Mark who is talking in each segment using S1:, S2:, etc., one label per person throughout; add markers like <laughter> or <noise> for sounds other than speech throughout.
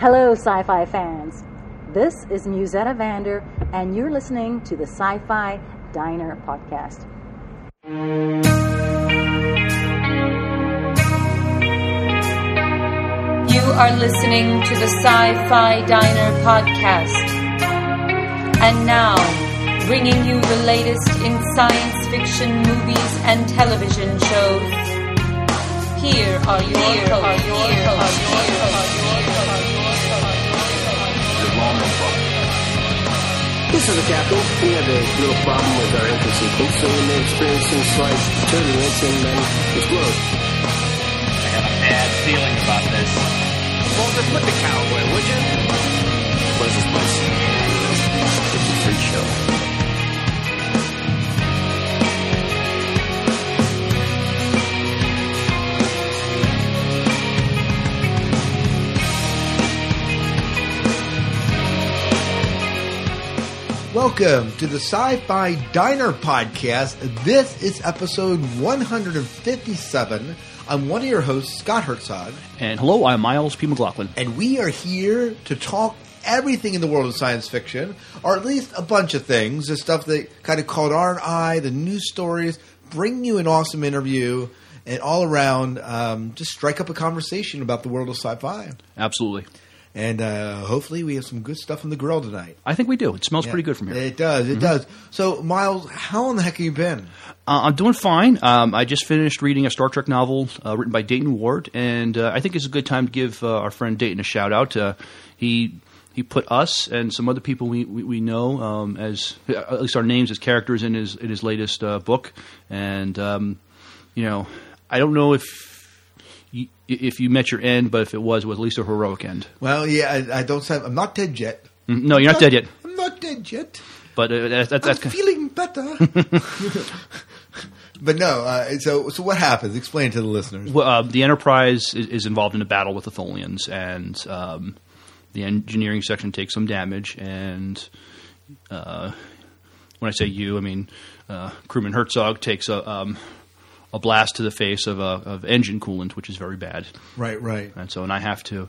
S1: Hello, sci fi fans. This is Musetta Vander, and you're listening to the Sci Fi Diner Podcast.
S2: You are listening to the Sci Fi Diner Podcast. And now, bringing you the latest in science fiction movies and television shows. Here are your hosts.
S3: This is the captain. We had a little problem with our entrance and so we may experience some slight turbulence and then explode.
S4: I have a bad feeling about this.
S3: Well, just put the cow away, would you? What is this place? It's a freak show.
S5: Welcome to the Sci Fi Diner Podcast. This is episode 157. I'm one of your hosts, Scott Herzog,
S6: And hello, I'm Miles P. McLaughlin.
S5: and we are here to talk everything in the world of science fiction, or at least a bunch of things, the stuff that kind of caught our eye, the news stories, bring you an awesome interview, and all around um, just strike up a conversation about the world of sci fi.
S6: Absolutely.
S5: And uh, hopefully, we have some good stuff in the grill tonight.
S6: I think we do. It smells
S5: Yeah.
S6: pretty good from here.
S5: It does. It does. So, Miles, how in the heck have you been?
S6: Uh, I'm doing fine. Um, I just finished reading a Star Trek novel uh, written by Dayton Ward, and uh, I think it's a good time to give uh, our friend Dayton a shout out. Uh, he he put us and some other people we, we, we know um, as at least our names as characters in his in his latest uh, book, and um, you know I don't know if. If you met your end, but if it was, it was at least a heroic end.
S5: Well, yeah, I, I don't say I'm not dead yet.
S6: Mm, No, you're not dead yet,
S5: I'm not dead yet.
S6: but uh, that, that, that's
S5: I'm feeling better. <laughs> but no, uh, so so what happens? Explain to the listeners.
S6: Well, uh, the Enterprise is, is involved in a battle with the Tholians, and um, the engineering section takes some damage. And uh, when I say you, I mean uh, crewman Herzog takes a um, a blast to the face of a, of engine coolant, which is very bad.
S5: Right, right.
S6: And so, and I have to,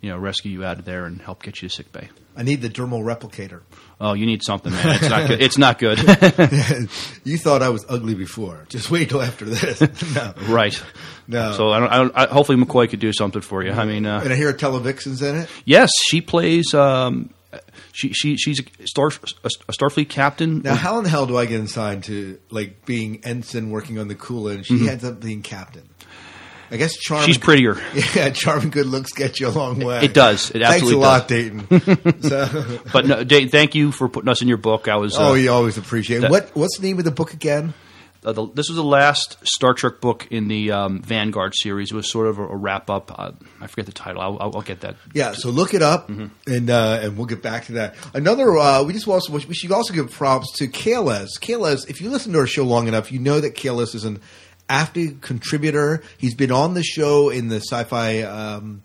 S6: you know, rescue you out of there and help get you to sick bay.
S5: I need the dermal replicator.
S6: Oh, you need something, man. It's not <laughs> good. It's not good. <laughs>
S5: you thought I was ugly before. Just wait till after this. <laughs> no,
S6: right.
S5: no.
S6: So I don't, I don't, I, hopefully McCoy could do something for you. I mean, uh,
S5: and I hear Televixen's in it.
S6: Yes, she plays. Um, she she she's a star a Starfleet captain.
S5: Now, how in the hell do I get assigned to like being ensign working on the coolant? She ends up being captain. I guess charm.
S6: Mm-hmm. She's prettier. <laughs>
S5: Yeah, charm and good looks get you a long way.
S6: It does. It
S5: Thanks a
S6: absolutely
S5: lot,
S6: does.
S5: Dayton. <laughs> so,
S6: But no, Dave, thank you for putting us in your book. I was.
S5: oh,
S6: uh,
S5: you always appreciate it.
S6: that-
S5: What What's the name of the book again?
S6: Uh, the, this was the last Star Trek book in the um, Vanguard series. It was sort of a, a wrap up. Uh, I forget the title. I'll, I'll, I'll get that.
S5: Yeah, so look it up,
S6: Mm-hmm.
S5: and uh, and we'll get back to that. Another, uh, we just also we should also give props to Kales. Kales, if you listen to our show long enough, you know that Kales is an active contributor. He's been on the show in the sci-fi. Um,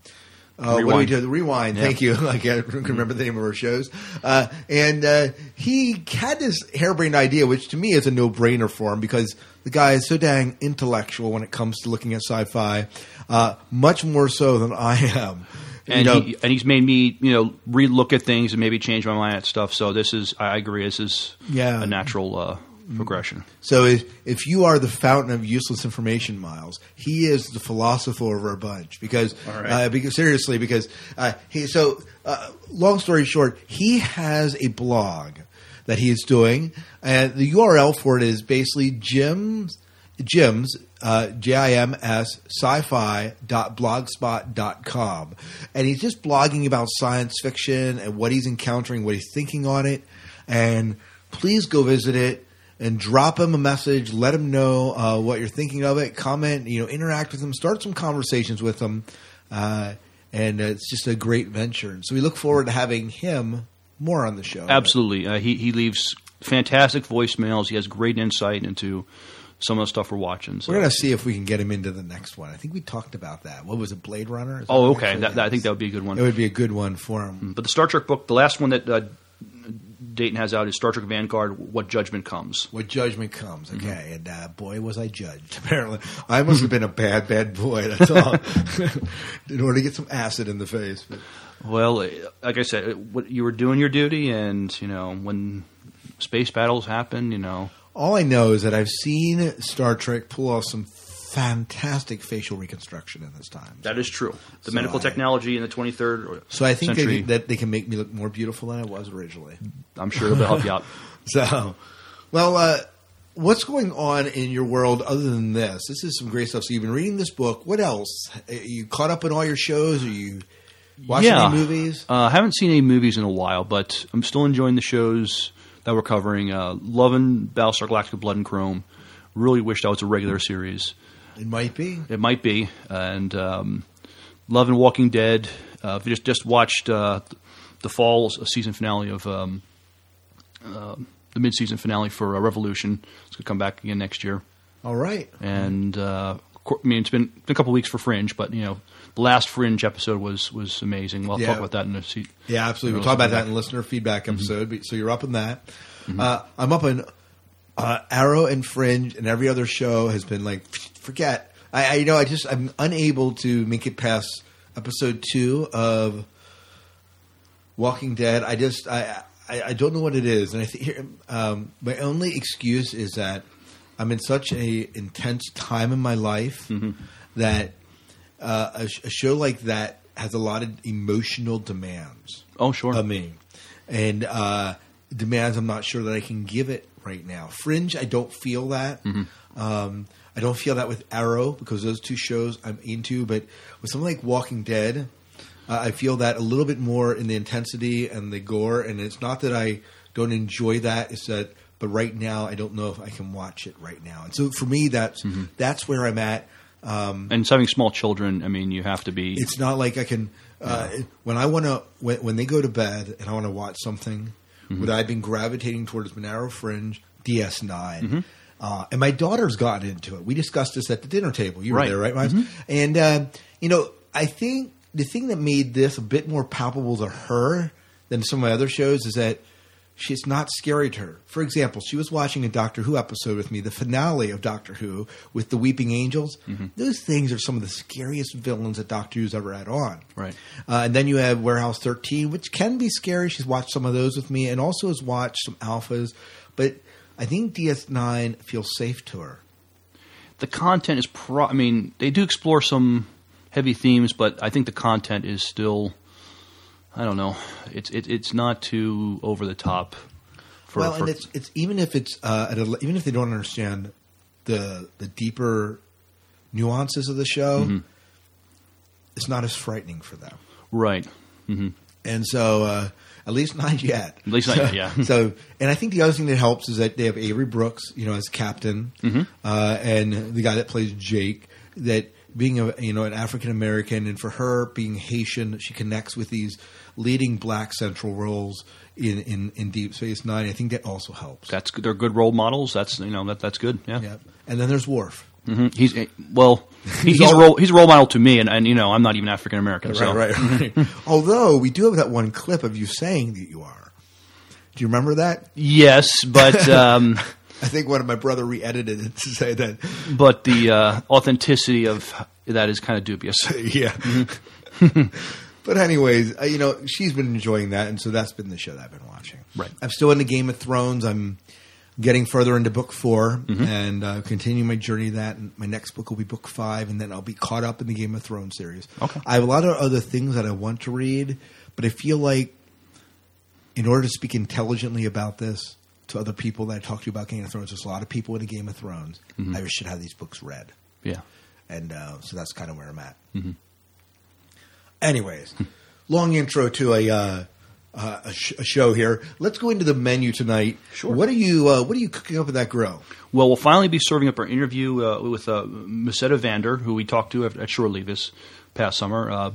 S5: uh, what do we
S6: Rewind.
S5: do? The rewind.
S6: Yeah.
S5: Thank you. <laughs> I can't <laughs> remember the name of our shows. Uh, and uh, he had this harebrained idea, which to me is a no-brainer for him because the guy is so dang intellectual when it comes to looking at sci-fi, uh, much more so than I am. You <laughs>
S6: And
S5: know-
S6: he and he's made me you know relook at things and maybe change my mind at stuff. So this is I agree. This is
S5: Yeah.
S6: a natural uh, progression.
S5: So if, if you are the fountain of useless information, Miles, he is the philosopher of our bunch. Because,
S6: right.
S5: uh, because seriously, because uh, he. So, uh, long story short, he has a blog that he is doing, and the URL for it is basically Jim's Jim's uh, J I M S sci-fi dot blogspot dot com, and he's just blogging about science fiction and what he's encountering, what he's thinking on it, and please go visit it and drop him a message. Let him know uh, what you're thinking of it. Comment, you know, interact with him. Start some conversations with him, uh, and uh, it's just a great venture. And so we look forward to having him more on the show.
S6: Absolutely. Uh, he he leaves fantastic voicemails. He has great insight into some of the stuff we're watching. So.
S5: We're gonna see if we can get him into the next one. I think we talked about that. What was it, Blade Runner? Is
S6: oh, okay. That, that, I think that would be a good one.
S5: It would be a good one for him.
S6: But the Star Trek book, the last one that uh, Dayton has out is Star Trek Vanguard: What Judgment Comes.
S5: What judgment comes? Okay, and uh, boy, was I judged. <laughs> Apparently, I must have been a bad, bad boy. That's all. <laughs> In order to get some acid in the face. But,
S6: Well, uh, like I said, uh, you were doing your duty, and you know when space battles happen, you know
S5: all I know is that I've seen Star Trek pull off some fantastic facial reconstruction in this time.
S6: that is true. The
S5: So
S6: medical
S5: I-
S6: technology in the 23rd
S5: So I think they, that they can make me look more beautiful than I was originally.
S6: I'm sure it'll help you out. <laughs>
S5: So, well, uh, what's going on in your world other than this? This is some great stuff. So you've been reading this book. What else? Uh, You caught up in all your shows? Are you watching
S6: yeah.
S5: any movies?
S6: Uh, I haven't seen any movies in a while, but I'm still enjoying the shows that we're covering. Uh, loving Battlestar Galactica: Blood and Chrome. Really wished that was a regular series.
S5: It might be.
S6: It might be, and um, loving Walking Dead. Uh, we just just watched uh, the fall season finale of um, uh, the mid season finale for uh, Revolution. It's gonna come back again next year,
S5: All right.
S6: and uh, I mean it's been, been a couple weeks for Fringe, but you know the last Fringe episode was was amazing. We'll
S5: Yeah.
S6: talk about that in a se-
S5: Yeah, absolutely. We'll talk about that in the listener feedback
S6: Mm-hmm.
S5: episode. So you're up in that. Uh, I'm up in uh, Arrow and Fringe, and every other show has been like, forget. I, I you know I just I'm unable to make it past episode two of Walking Dead. I just I I, I don't know what it is, and I think um, my only excuse is that I'm in such a intense time in my life
S6: Mm-hmm.
S5: that uh, a, a show like that has a lot of emotional demands
S6: Oh sure,
S5: of me, and uh, demands I'm not sure that I can give it right now. Fringe, I don't feel that.
S6: Mm-hmm.
S5: Um, I don't feel that with Arrow because those two shows I'm into. But with something like Walking Dead, uh, I feel that a little bit more in the intensity and the gore. And it's not that I don't enjoy that; it's that. But right now, I don't know if I can watch it right now. And so for me, that's
S6: Mm-hmm.
S5: that's where I'm at. Um,
S6: and having small children. I mean, you have to be.
S5: it's not like I can uh, when I want to when, when they go to bed and I want to watch something. What I've been gravitating towards Arrow Fringe, DS9, uh, and my daughter's gotten into it. We discussed this at the dinner table. You were
S6: Right.
S5: there, right, Miles? And uh, you know, I think the thing that made this a bit more palpable to her than some of my other shows is that she, it's not scary to her. For example, she was watching a Doctor Who episode with me, the finale of Doctor Who with the Weeping Angels. Those things are some of the scariest villains that Doctor Who's ever had on.
S6: Right.
S5: Uh, and then you have Warehouse 13, which can be scary. She's watched some of those with me and also has watched some alphas. But I think DS9 feels safe to her.
S6: the content is pro. I mean, they do explore some heavy themes, but I think the content is still. I don't know. It's it, it's not too over the top. For,
S5: well,
S6: for-
S5: and it's it's even if it's uh, at a, even if they don't understand the the deeper nuances of the show,
S6: Mm-hmm.
S5: it's not as frightening for them.
S6: right. Mm-hmm.
S5: And so, uh, <laughs> at least not yet.
S6: At least not
S5: so,
S6: yet, yeah.
S5: So, and I think the other thing that helps is that they have Avery Brooks, you know, as captain,
S6: Mm-hmm.
S5: uh, and the guy that plays Jake. That being a you know an African American, and for her being Haitian, she connects with these leading black central roles in in, in Deep Space Nine. I think that also helps.
S6: That's. They're good role models. That's you know that that's good. Yeah.
S5: yeah. And then there's Worf.
S6: hmm He's eh, well. He's,
S5: He's
S6: a role. He's a role model to me, and, and you know I'm not even African American. So.
S5: Right, right, right. <laughs> Although we do have that one clip of you saying that you are. Do you remember that?
S6: Yes, but <laughs> um,
S5: I think one of my brother re-edited it to say that.
S6: but the uh, authenticity of that is kind of dubious. <laughs>
S5: yeah. but anyways, uh, you know, she's been enjoying that, and so that's been the show that I've been watching.
S6: Right.
S5: I'm still into Game of Thrones. I'm getting further into book 4 and uh, continuing my journey. That and my next book will be book five, and then I'll be caught up in the Game of Thrones series.
S6: Okay.
S5: I have a lot of other things that I want to read, but I feel like in order to speak intelligently about this to other people that I talk to about Game of Thrones, there's a lot of people in the Game of Thrones. I should have these books read
S6: Yeah.
S5: and uh, so that's kind of where I'm at. Anyways, <laughs> long intro to a uh, uh, a, sh- a show here. Let's go into the menu tonight.
S6: Sure.
S5: What are you uh, What are you cooking up at that grill?
S6: Well, we'll finally be serving up our interview uh, with uh, Musetta Vander, who we talked to at, at Shore Leave this past summer. Uh,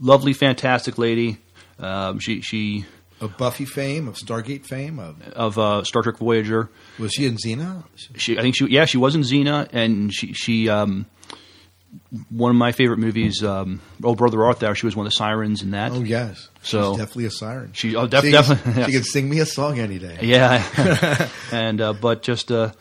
S6: lovely, fantastic lady. Um, she she
S5: Of Buffy fame, of Stargate fame, of
S6: of uh, Star Trek Voyager.
S5: was she in Xena?
S6: She, I think she, yeah, she was in Xena, and she she um, one of my favorite movies, um, Oh Brother Art Thou. She was one of the sirens in that.
S5: Oh yes,
S6: So-
S5: she's definitely a siren.
S6: She- oh, def-
S5: She-
S6: definitely, yes. <laughs>
S5: She can sing me a song any day.
S6: Yeah, <laughs> and uh, but just uh,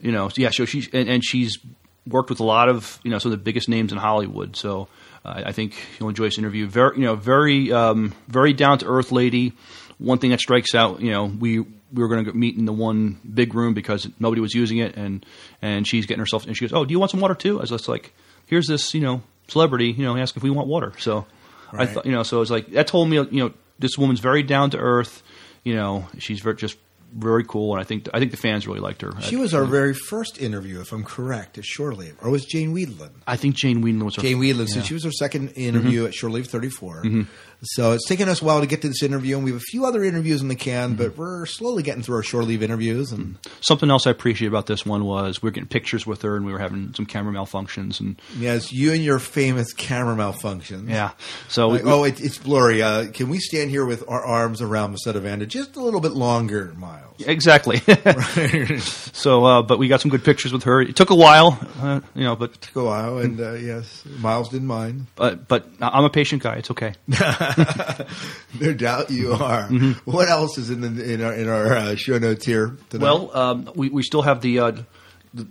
S6: you know, yeah. So she's and, and she's worked with a lot of you know some of the biggest names in Hollywood. So uh, I think you'll enjoy this interview. Very you know very um, very down to earth lady. One thing that strikes out, you know, we we were going to meet in the one big room because nobody was using it, and and she's getting herself and she goes, "Oh, do you want some water too?" I was like, "Here's this, you know, celebrity, you know, ask if we want water." So I thought, you know, so it was like that told me, you know, this woman's very down to earth. You know, she's very, just very cool, and I think I think the fans really liked her.
S5: She was our very first interview, if I'm correct, at Shore Leave, or was Jane Wiedlin?
S6: I think Jane Whelan was.
S5: Jane Wiedlin. So
S6: yeah. Mm-hmm.
S5: she was our second interview at Shore Leave 34. So it's taken us a while to get to this interview, and we have a few other interviews in the can,
S6: Mm-hmm.
S5: but we're slowly getting through our Shore Leave interviews. And
S6: Something else I appreciate about this one was we were getting pictures with her, and we were having some camera malfunctions, and
S5: yes, you and your famous camera malfunctions.
S6: yeah. So
S5: Like,
S6: we-
S5: oh, it, it's blurry. Uh, can we stand here with our arms around Musetta Vander just a little bit longer, Miles?
S6: exactly. <laughs> so, uh, but we got some good pictures with her. It took a while, uh, you know, but
S5: it took a while, and uh, yes, Miles didn't mind.
S6: but but I'm a patient guy. It's okay. <laughs> <laughs>
S5: no doubt you are.
S6: Mm-hmm.
S5: What else is in the in our in our uh, show notes here? Tonight?
S6: Well, um, we we still have the. Uh,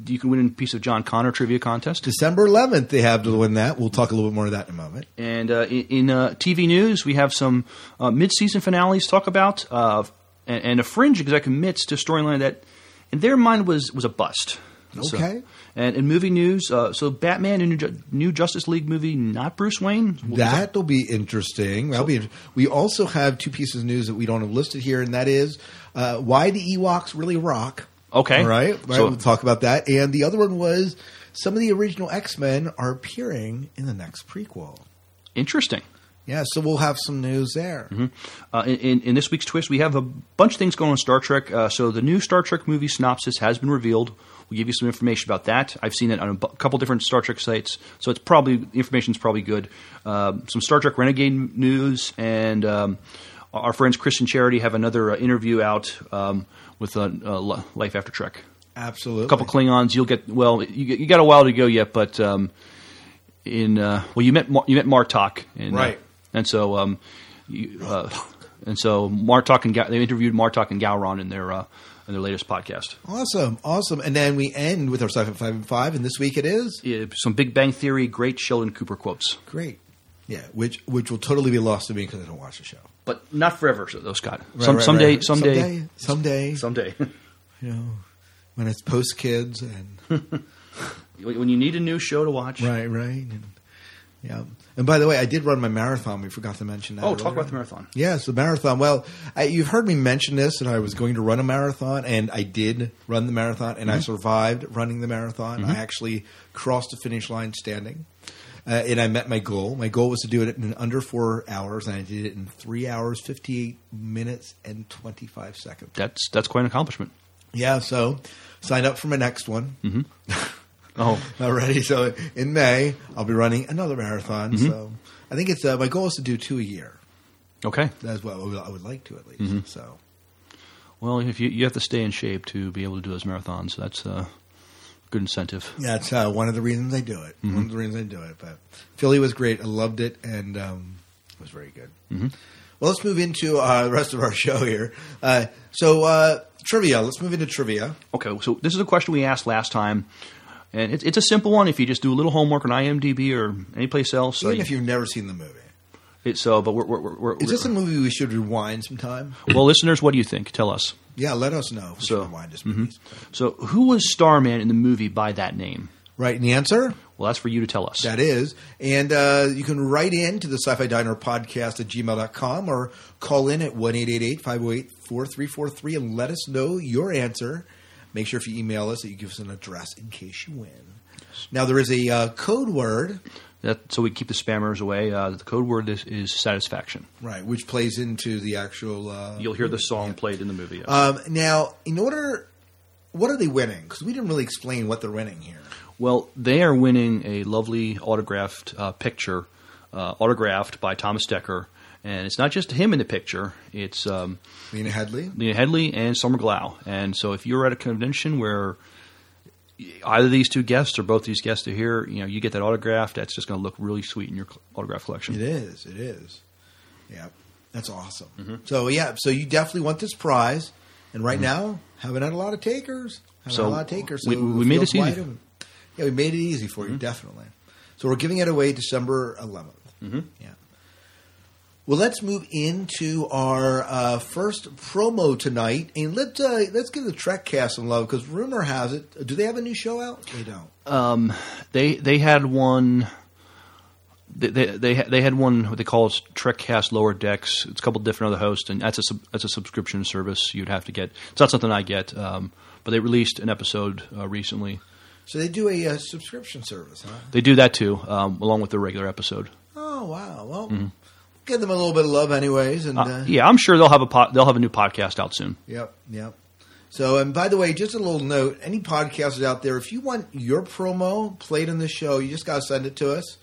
S6: you can win a piece of John Connor trivia contest.
S5: December 11th, they have to win that. We'll talk a little bit more of that in a moment.
S6: And uh, in, in uh, TV news, we have some uh, mid-season finales to talk about, uh, and, and a fringe exec commits to a storyline that, in their mind, was was a bust. So-
S5: Okay.
S6: And in movie news, uh, so Batman, a new, new Justice League movie, not Bruce Wayne.
S5: That'll be interesting. That'll be. We also have two pieces of news that we don't have listed here, and that is uh, why the Ewoks really rock.
S6: Okay.
S5: All right. Right.
S6: So-
S5: we'll talk about that. And the other one was some of the original X Men are appearing in the next prequel.
S6: interesting.
S5: Yeah. So we'll have some news there.
S6: Uh, in, in, this week's twist, we have a bunch of things going on in Star Trek. Uh, so the new Star Trek movie synopsis has been revealed. We'll give you some information about that. I've seen it on a couple different Star Trek sites, so it's probably the information's probably good. Um, some Star Trek Renegade news, and um, our friends Chris and Charity have another uh, interview out um, with uh, uh, Life After Trek.
S5: Absolutely.
S6: A couple Klingons. You'll get well. You, you got a while to go yet, but um, in uh, well, you met Mar- you met Martok, and, uh,
S5: Right.
S6: And so um, you, uh, and so Martok and Ga- they interviewed Martok and Gowron in their uh, in their latest podcast.
S5: Awesome. Awesome. And then we end with our sci-fi five and five, and this week it is
S6: Yeah, some Big Bang Theory, great Sheldon Cooper quotes,
S5: great. Yeah, which which will totally be lost to me because I don't watch the show.
S6: but not forever. Though, Scott.
S5: Right,
S6: some
S5: right,
S6: someday,
S5: right.
S6: someday,
S5: someday, someday,
S6: someday. <laughs>
S5: you know, when it's post kids and <laughs>
S6: when you need a new show to watch.
S5: right, right, and, yeah. And by the way, I did run my marathon. We forgot to mention that.
S6: Oh, talk about the marathon.
S5: Yes, the marathon. Well, I, you've heard me mention this, and I was going to run a marathon, and I did run the marathon, and I
S6: Mm-hmm.
S5: survived running the marathon. I actually crossed the finish line standing, uh, and I met my goal. My goal was to do it in under four hours, and I did it in three hours, fifty-eight minutes, and twenty-five seconds.
S6: That's that's quite an accomplishment.
S5: Yeah, so signed up for my next one. <laughs>
S6: Oh, <laughs>
S5: Already, so in May I'll be running another marathon.
S6: Mm-hmm.
S5: So I think it's uh, my goal is to do two a year.
S6: okay.
S5: That's what I would, like to at least.
S6: Mm-hmm.
S5: So.
S6: Well, if you you have to stay in shape to be able to do those marathons, that's a good incentive.
S5: Yeah, it's uh, one of the reasons I do it.
S6: Mm-hmm.
S5: One of the reasons I do it. But Philly was great. I loved it, and um, it was very good.
S6: Mm-hmm.
S5: Well, let's move into uh, the rest of our <laughs> show here. Uh, so, uh, trivia. Let's move into trivia.
S6: Okay, so this is a question we asked last time, and it's, it's a simple one. If you just do a little homework on IMDb or anyplace else, so
S5: Even
S6: you-
S5: if you've never seen the movie,
S6: it's so. But we're, we're, we're,
S5: is this a movie we should rewind sometime?
S6: well, listeners, what do you think? Tell us.
S5: Yeah, let us know.
S6: So,
S5: rewind this movie.
S6: So, who was Starman in the movie by that name?
S5: Right, and the answer
S6: Well, that's for you to tell us.
S5: that is, and uh, you can write in to the Sci-Fi Diner podcast at gmail.com or call in at one eight eight eight five zero eight four three four three and let us know your answer. Make sure if you email us that you give us an address in case you win. Now there is a uh, code word,
S6: That, so we keep the spammers away. Uh, the code word is, is satisfaction.
S5: right, which plays into the actual. Uh,
S6: You'll hear the song played in the movie. yes.
S5: Um, now, in order, what are they winning? Because we didn't really explain what they're winning here.
S6: Well, they are winning a lovely autographed uh, picture, uh, autographed by Thomas Dekker, and it's not just him in the picture. It's um,
S5: Lena Headey.
S6: Lena Headey and Summer Glau. And so, if you're at a convention where either these two guests or both these guests are here, you know, you get that autograph. That's just going to look really sweet in your autograph collection.
S5: It is. It is. Yeah, that's awesome.
S6: Mm-hmm.
S5: So yeah, so you definitely want this prize, and right now haven't had a lot of takers. Haven't
S6: So
S5: had a lot of takers.
S6: we-
S5: so
S6: we
S5: it
S6: made this easy.
S5: Yeah, we made it easy for you, definitely. So we're giving it away December 11th. Mm-hmm. Yeah. Well, let's move into our uh, first promo tonight, and let's uh, let's give the Trek cast some love because rumor has it. Do they have a new show out? They don't.
S6: They they had one. They they they, they had one what they call it Trekcast Lower Decks. It's a couple different other hosts, and that's a sub, that's a subscription service you'd have to get. It's not something I get, um, but they released an episode uh, recently.
S5: So they do a uh, subscription service, huh?
S6: They do that too, um, along with their regular episode.
S5: Oh wow! Well, give them a little bit of love, anyways. And.
S6: Uh,
S5: uh,
S6: yeah, I'm sure they'll have a po- they'll have a new podcast out soon.
S5: Yep, yep. So, and by the way, just a little note: any podcasters out there, if you want your promo played in the show, you just got to send it to us,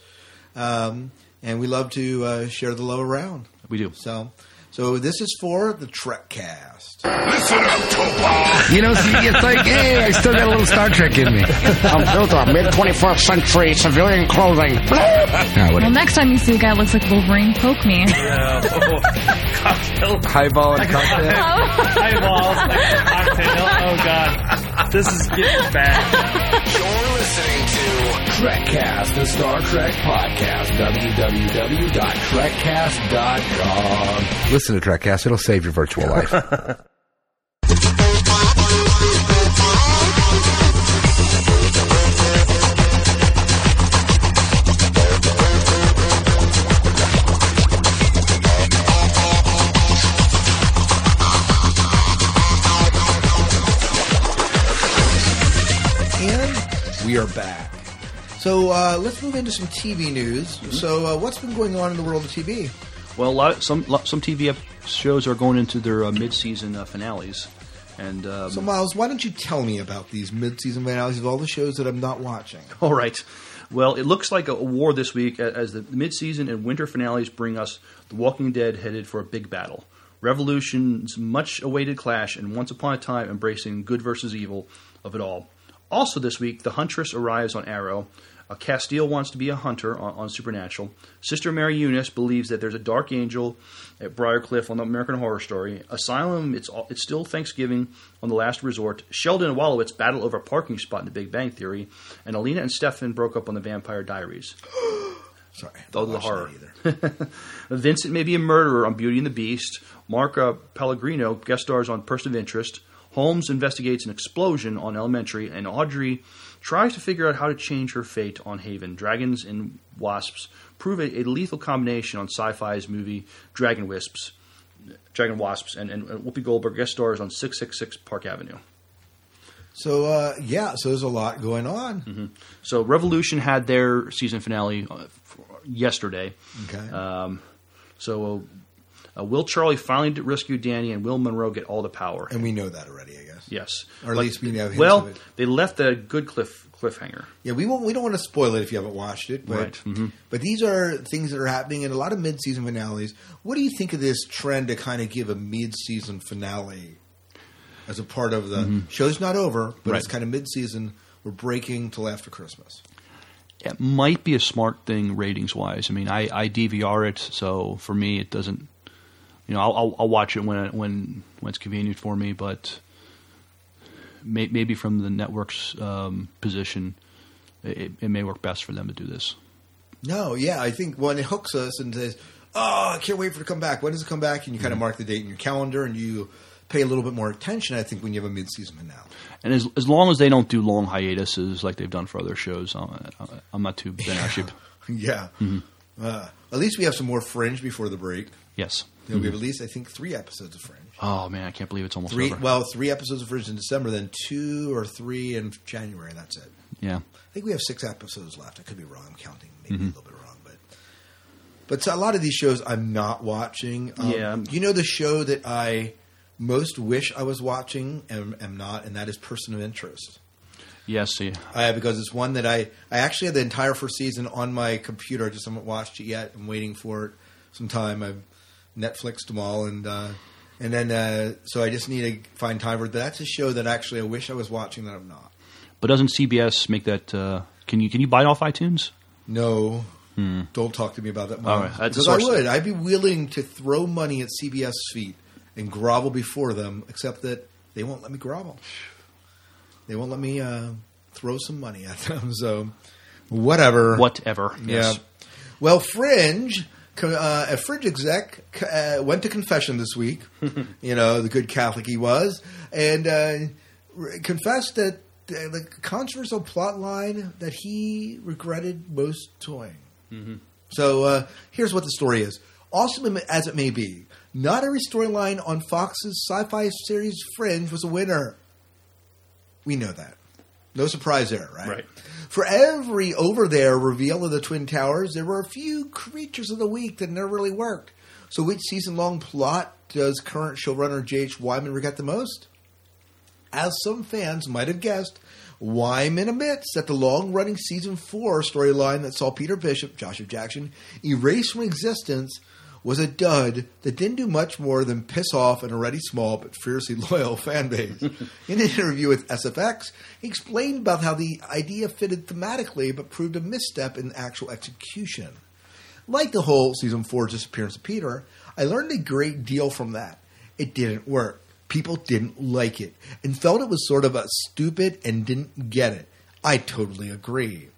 S5: um, and we love to uh, share the love around.
S6: We do.
S5: So, so this is for the Trek Cast. Listen up, Toba.
S7: You know, see, it's like, hey, I still got a little Star Trek in me.
S8: I'm built on mid 21st century civilian clothing.
S7: Ah,
S9: Well, next time you see a guy looks like Wolverine, poke me.
S4: cocktail.
S7: Highball and cocktail.
S4: Eyeballs. cocktail. Oh, God. This is getting bad.
S8: You're listening to TrekCast, the Star Trek podcast. www.trekcast.com.
S7: Listen to Trekcast. It'll save your virtual life. <laughs>
S5: are back. So uh, let's move into some TV news. So, uh, what's been going on in the world of TV?
S6: Well, a lot of, some some TV shows are going into their uh, mid season uh, finales, and um,
S5: So, Miles, why don't you tell me about these mid-season finales of all the shows that I'm not watching? <laughs>
S6: All right. Well, it looks like a war this week as the mid-season and winter finales bring us The Walking Dead headed for a big battle. Revolution's much-awaited clash, and once upon a time embracing good versus evil of it all. Also this week, The Huntress arrives on Arrow. Uh, Castiel wants to be a hunter on, on Supernatural. Sister Mary Eunice believes that there's a dark angel at Briarcliff on the American Horror Story. Asylum, it's all, it's still Thanksgiving on the Last Resort. Sheldon and Wolowitz battle over a parking spot in The Big Bang Theory, and Elena and Stefan broke up on The Vampire Diaries. <gasps>
S5: Sorry, I haven't
S6: the horror.
S5: either. <laughs>
S6: Vincent may be a murderer on Beauty and the Beast. Mark uh, Pellegrino guest stars on Person of Interest. Holmes investigates an explosion on Elementary, and Audrey tries to figure out how to change her fate on Haven. Dragons and wasps prove a, a lethal combination on Sci-Fi's movie Dragon Wisps, Dragon Wasps, and, and Whoopi Goldberg guest stars on 666 Park Avenue.
S5: So, uh, yeah, so there's a lot going on.
S6: Mm-hmm. So Revolution had their season finale uh, yesterday.
S5: Okay.
S6: Um, so uh, will Charlie finally rescue Danny, and will Monroe get all the power?
S5: and we know that already, I guess.
S6: yes,
S5: Or at
S6: But-
S5: least we know
S6: Well, they left a good cliff cliffhanger.
S5: Yeah, we won't. We don't want to spoil it if you haven't watched it, but
S6: Right, mhm.
S5: but these are things that are happening in a lot of mid-season finales. What do you think of this trend to kind of give a mid-season finale as a part of the show's not over, but
S6: Mm-hmm. Right.
S5: it's kind of mid-season. We're breaking till after Christmas.
S6: It might be a smart thing ratings wise. I mean, I, I DVR it, so for me, it doesn't. You know, I'll, I'll, I'll watch it when when when it's convenient for me, but may, maybe from the network's um, position, it, it may work best for them to do this.
S5: No, yeah, I think when it hooks us and says, "Oh, I can't wait for it to come back." When does it come back? And you kind of mark the date in your calendar, and you pay a little bit more attention. I think when you have a mid-season finale.
S6: And as as long as they don't do long hiatuses like they've done for other shows, I'm, I'm not too bent out. <laughs>
S5: yeah.
S6: Mm-hmm.
S5: Uh, at least we have some more Fringe before the break.
S6: Yes.
S5: We have at least, I think, three episodes of Fringe.
S6: Oh man, I can't believe it's almost
S5: Three,
S6: over.
S5: well, three episodes of Fringe in December, then two or three in January. That's it.
S6: yeah.
S5: I think we have six episodes left. I could be wrong. I'm counting maybe
S6: Mm-hmm.
S5: a little bit wrong, but but so a lot of these shows I'm not watching. Um,
S6: Yeah.
S5: you know the show that I most wish I was watching and am not, and that is Person of Interest.
S6: Yes. See.
S5: Uh, because it's one that I I actually had the entire first season on my computer. I just haven't watched it yet. I'm waiting for it some time. I've Netflixed them all, and uh, and then uh, so I just need to find time for that's a show that actually I wish I was watching that I'm not.
S6: But doesn't CBS make that? Uh, can you can you buy it off iTunes?
S5: No, don't talk to me about that.
S6: Hmm. All right, that's
S5: because I would. I'd be willing to throw money at CBS feet and grovel before them, except that they won't let me grovel. They won't let me uh, throw some money at them. <laughs> So, whatever.
S6: Whatever. Yes.
S5: Yeah. Well, Fringe, uh, a Fringe exec uh, went to confession this week. <laughs> you know, the good Catholic he was, and uh, re- confessed that uh, the controversial plot line that he regretted most toying. So uh, here's what the story is. Awesome as it may be, not every storyline on Fox's sci-fi series Fringe was a winner. We know that. No surprise there, right?
S6: Right.
S5: For every over there reveal of the Twin Towers, there were a few creatures of the week that never really worked. So, which season long plot does current showrunner J.H. Wyman regret the most? As some fans might have guessed, Wyman admits that the long running season four storyline that saw Peter Bishop, Joshua Jackson, erased from existence was a dud that didn't do much more than piss off an already small but fiercely <laughs> loyal fan base. In an interview with SFX, he explained about how the idea fitted thematically but proved a misstep in actual execution. Like the whole season four disappearance of Peter, I learned a great deal from that. It didn't work. People didn't like it and felt it was sort of a stupid and didn't get it. I totally agree.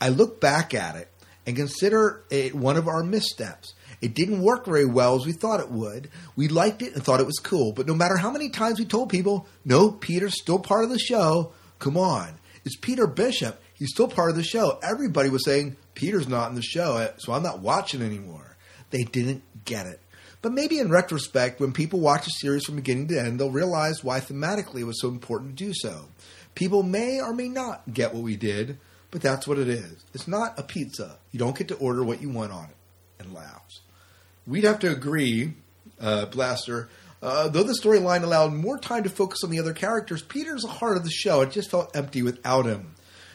S5: I look back at it and consider it one of our missteps. It didn't work very well as we thought it would. We liked it and thought it was cool, but no matter how many times we told people, no, Peter's still part of the show, come on. It's Peter Bishop. He's still part of the show. Everybody was saying, Peter's not in the show, eh, so I'm not watching anymore. They didn't get it. But maybe in retrospect, when people watch a series from beginning to end, they'll realize why thematically it was so important to do so. People may or may not get what we did, but that's what it is. It's not a pizza. You don't get to order what you want on it. And laughs. We'd have to agree, uh, Blastr. Uh, though the storyline allowed more time to focus on the other characters, Peter's the heart of the show. It just felt empty without him.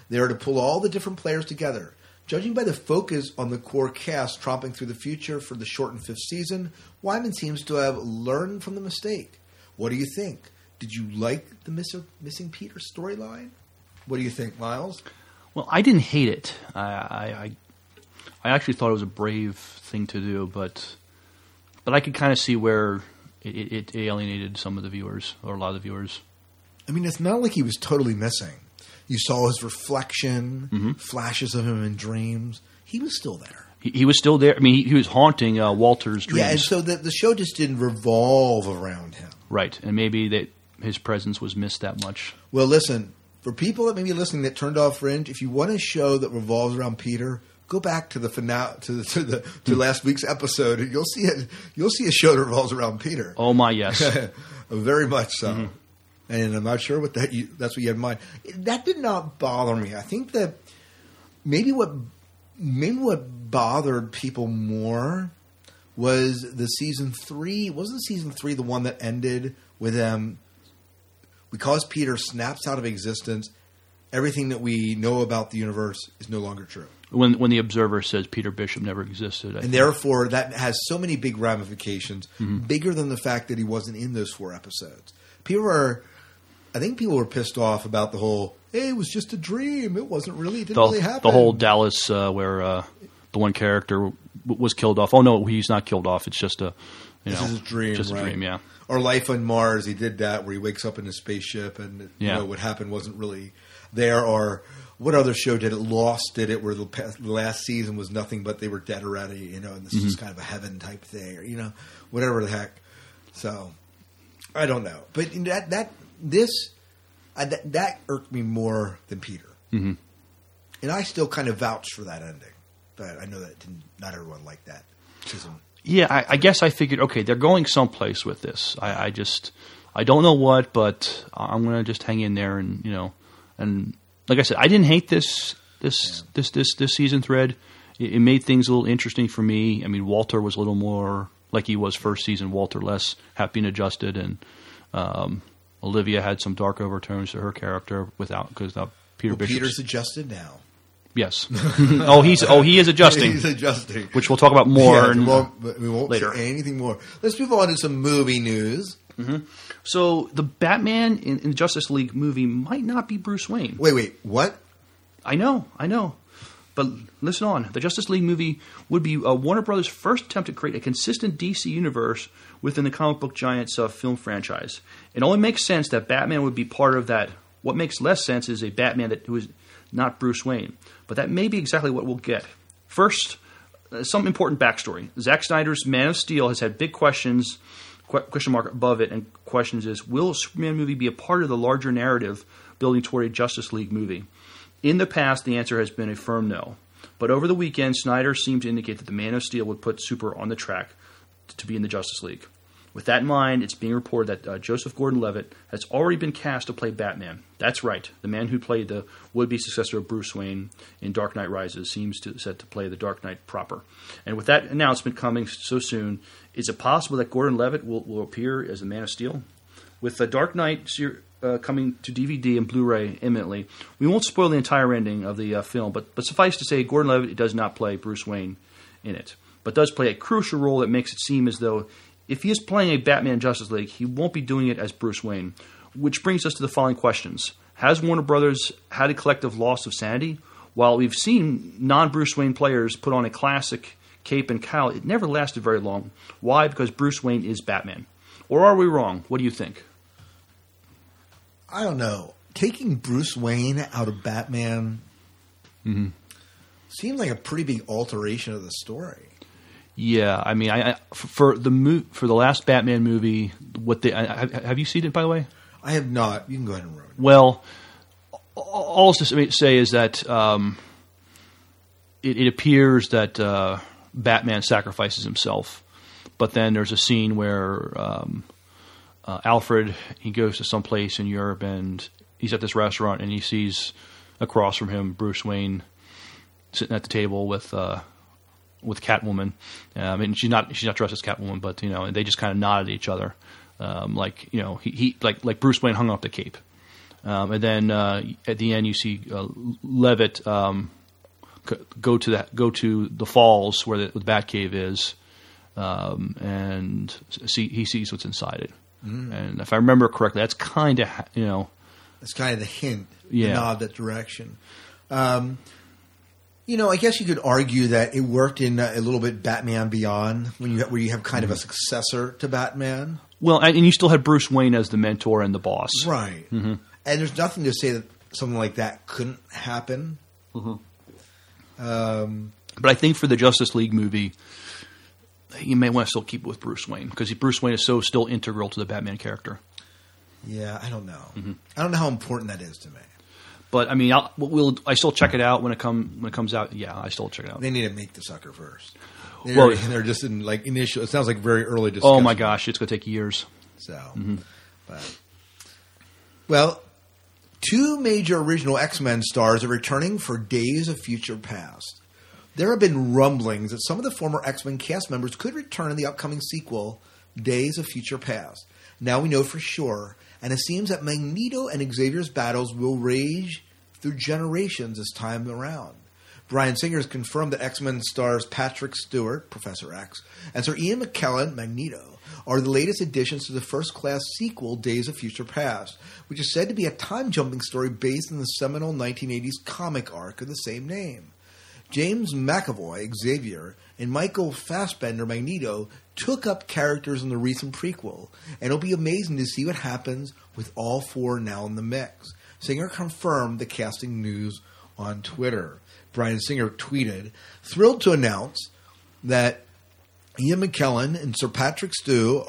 S5: They are to pull all the different players together. Judging by the focus on the core cast tromping through the future for the shortened fifth season, Wyman seems to have learned from the mistake. What do you think? Did you like the miss- missing Peter storyline? What do you think, Miles?
S6: Well, I didn't hate it. I, I, I, I actually thought it was a brave thing to do, but but I could kind of see where it, it, alienated some of the viewers or a lot of the viewers.
S5: I mean, it's not like he was totally missing. You saw his reflection, flashes of him in dreams. He was still there.
S6: He, he was still there. I mean, he, he was haunting uh, Walter's dreams.
S5: Yeah, and so the, the show just didn't revolve around him.
S6: right, and maybe that his presence was missed that much.
S5: Well, listen, for people that may be listening that turned off Fringe, if you want a show that revolves around Peter, go back to the finale to the, to the to last week's episode, and you'll see it. You'll see a show that revolves around Peter.
S6: Oh my, yes. <laughs>
S5: Very much so.
S6: Mm-hmm.
S5: And I'm not sure what that you, that's what you had in mind. That did not bother me. I think that maybe what maybe what bothered people more was the season three. Wasn't season three the one that ended with them because Peter snaps out of existence? Everything that we know about the universe is no longer true.
S6: When when the Observer says Peter Bishop never existed, I
S5: And
S6: think-
S5: therefore, that has so many big ramifications,
S6: Mm-hmm.
S5: bigger than the fact that he wasn't in those four episodes. People are, I think people were pissed off about the whole, hey, it was just a dream. It wasn't really, it didn't
S6: the,
S5: really happen.
S6: the whole Dallas uh, where uh, the one character w- was killed off. Oh no, he's not killed off. It's just a you
S5: This
S6: know
S5: is a dream,
S6: just
S5: right?
S6: a dream. Yeah.
S5: Or Life on Mars, he did that where he wakes up in a spaceship and
S6: Yeah.
S5: you know what happened wasn't really there. Or what other show did it? Lost did it, where the, past, the last season was nothing but they were dead already, you know, and this is
S6: Mm-hmm.
S5: kind of a heaven type thing, or you know, whatever the heck. So I don't know, but that that this uh, that, that irked me more than Peter,
S6: Mm-hmm.
S5: and I still kind of vouch for that ending. But I know that didn't, not everyone liked that season.
S6: Yeah, I, I guess I figured okay, they're going someplace with this. I, I just I don't know what, but I'm gonna just hang in there and you know and like I said, I didn't hate this this this this this season thread. It, it made things a little interesting for me. I mean, Walter was a little more like he was first season. Walter less happy and adjusted, and um, Olivia had some dark overtones to her character without because Peter
S5: Well,
S6: Bishop's.
S5: Peter's adjusted now.
S6: Yes. <laughs> oh, he's oh he is adjusting,
S5: He's adjusting.
S6: which we'll talk about more.
S5: Yeah,
S6: in-
S5: we won't, we won't
S6: later.
S5: say anything more. Let's move on to some movie news.
S6: So the Batman in, in the Justice League movie might not be Bruce Wayne.
S5: Wait, wait, what?
S6: I know, I know. But listen on. The Justice League movie would be uh, Warner Brothers' first attempt to create a consistent DC universe within the comic book giant's uh, film franchise. It only makes sense that Batman would be part of that. What makes less sense is a Batman that who is not Bruce Wayne. But that may be exactly what we'll get. First, uh, some important backstory. Zack Snyder's Man of Steel has had big questions, que- question mark above it, and questions is: Will a Superman movie be a part of the larger narrative building toward a Justice League movie? In the past, the answer has been a firm no. But over the weekend, Snyder seemed to indicate that the Man of Steel would put Super on the track to be in the Justice League. With that in mind, it's being reported that uh, Joseph Gordon-Levitt has already been cast to play Batman. That's right, the man who played the would-be successor of Bruce Wayne in Dark Knight Rises seems to set to play the Dark Knight proper. And with that announcement coming so soon, is it possible that Gordon-Levitt will, will appear as the Man of Steel? With the Dark Knight ser- uh, coming to DVD and Blu-ray imminently, we won't spoil the entire ending of the uh, film, but, but suffice to say, Gordon-Levitt does not play Bruce Wayne in it, but does play a crucial role that makes it seem as though if he is playing a Batman Justice League, he won't be doing it as Bruce Wayne. Which brings us to the following questions: Has Warner Brothers had a collective loss of sanity? While we've seen non-Bruce Wayne players put on a classic cape and cowl, it never lasted very long. Why? Because Bruce Wayne is Batman. Or are we wrong? What do you think?
S5: I don't know. Taking Bruce Wayne out of Batman mm-hmm. seems like a pretty big alteration of the story.
S6: Yeah, I mean, I, I for the mo- for the last Batman movie, what they I, have you seen it by the way?
S5: I have not. You can go ahead and ruin it.
S6: Well, all to say is that um, it, it appears that uh, Batman sacrifices himself, but then there's a scene where um, uh, Alfred he goes to some place in Europe and he's at this restaurant and he sees across from him Bruce Wayne sitting at the table with. Uh, with Catwoman, um, and she's not she's not dressed as Catwoman, but you know, and they just kind of nodded at each other, um, like you know, he, he like like Bruce Wayne hung up the cape, um, and then uh, at the end you see uh, Levitt um, go to that go to the falls where the, the Batcave is, um, and see he sees what's inside it,
S5: Mm.
S6: and if I remember correctly, that's kind of you know
S5: That's kind of the hint,
S6: Yeah.
S5: the nod that direction. Um, you know, I guess you could argue that it worked in uh, a little bit Batman Beyond, when you where you have kind of a
S6: Mm-hmm.
S5: successor to Batman,
S6: well, and, you still had Bruce Wayne as the mentor and the boss,
S5: right?
S6: hmm
S5: And there's nothing to say that something like that couldn't happen. Um,
S6: But I think for the Justice League movie, you may want to still keep it with Bruce Wayne because Bruce Wayne is so still integral to the Batman character.
S5: yeah, I don't know.
S6: Mm-hmm.
S5: I don't know how important that is to me.
S6: But I mean, I'll, we'll I still check it out when it come when it comes out. Yeah, I still check it out.
S5: They need to make the sucker first. They're,
S6: Well- <laughs>
S5: they're just in like initial. It sounds like very early discussion.
S6: Oh my gosh, it's going to take years.
S5: So,
S6: Mm-hmm.
S5: but well, two major original X Men stars are returning for Days of Future Past. There have been rumblings that some of the former X Men cast members could return in the upcoming sequel, Days of Future Past. Now we know for sure, and it seems that Magneto and Xavier's battles will rage through generations this time around. Bryan Singer has confirmed that X Men stars Patrick Stewart, Professor X, and Sir Ian McKellen, Magneto, are the latest additions to the first class sequel, Days of Future Past, which is said to be a time jumping story based on the seminal 1980s comic arc of the same name. James McAvoy, Xavier, and Michael Fassbender, Magneto, took up characters in the recent prequel, and it'll be amazing to see what happens with all four now in the mix. Singer confirmed the casting news on Twitter. Bryan Singer tweeted, thrilled to announce that Ian McKellen and Sir Patrick Stew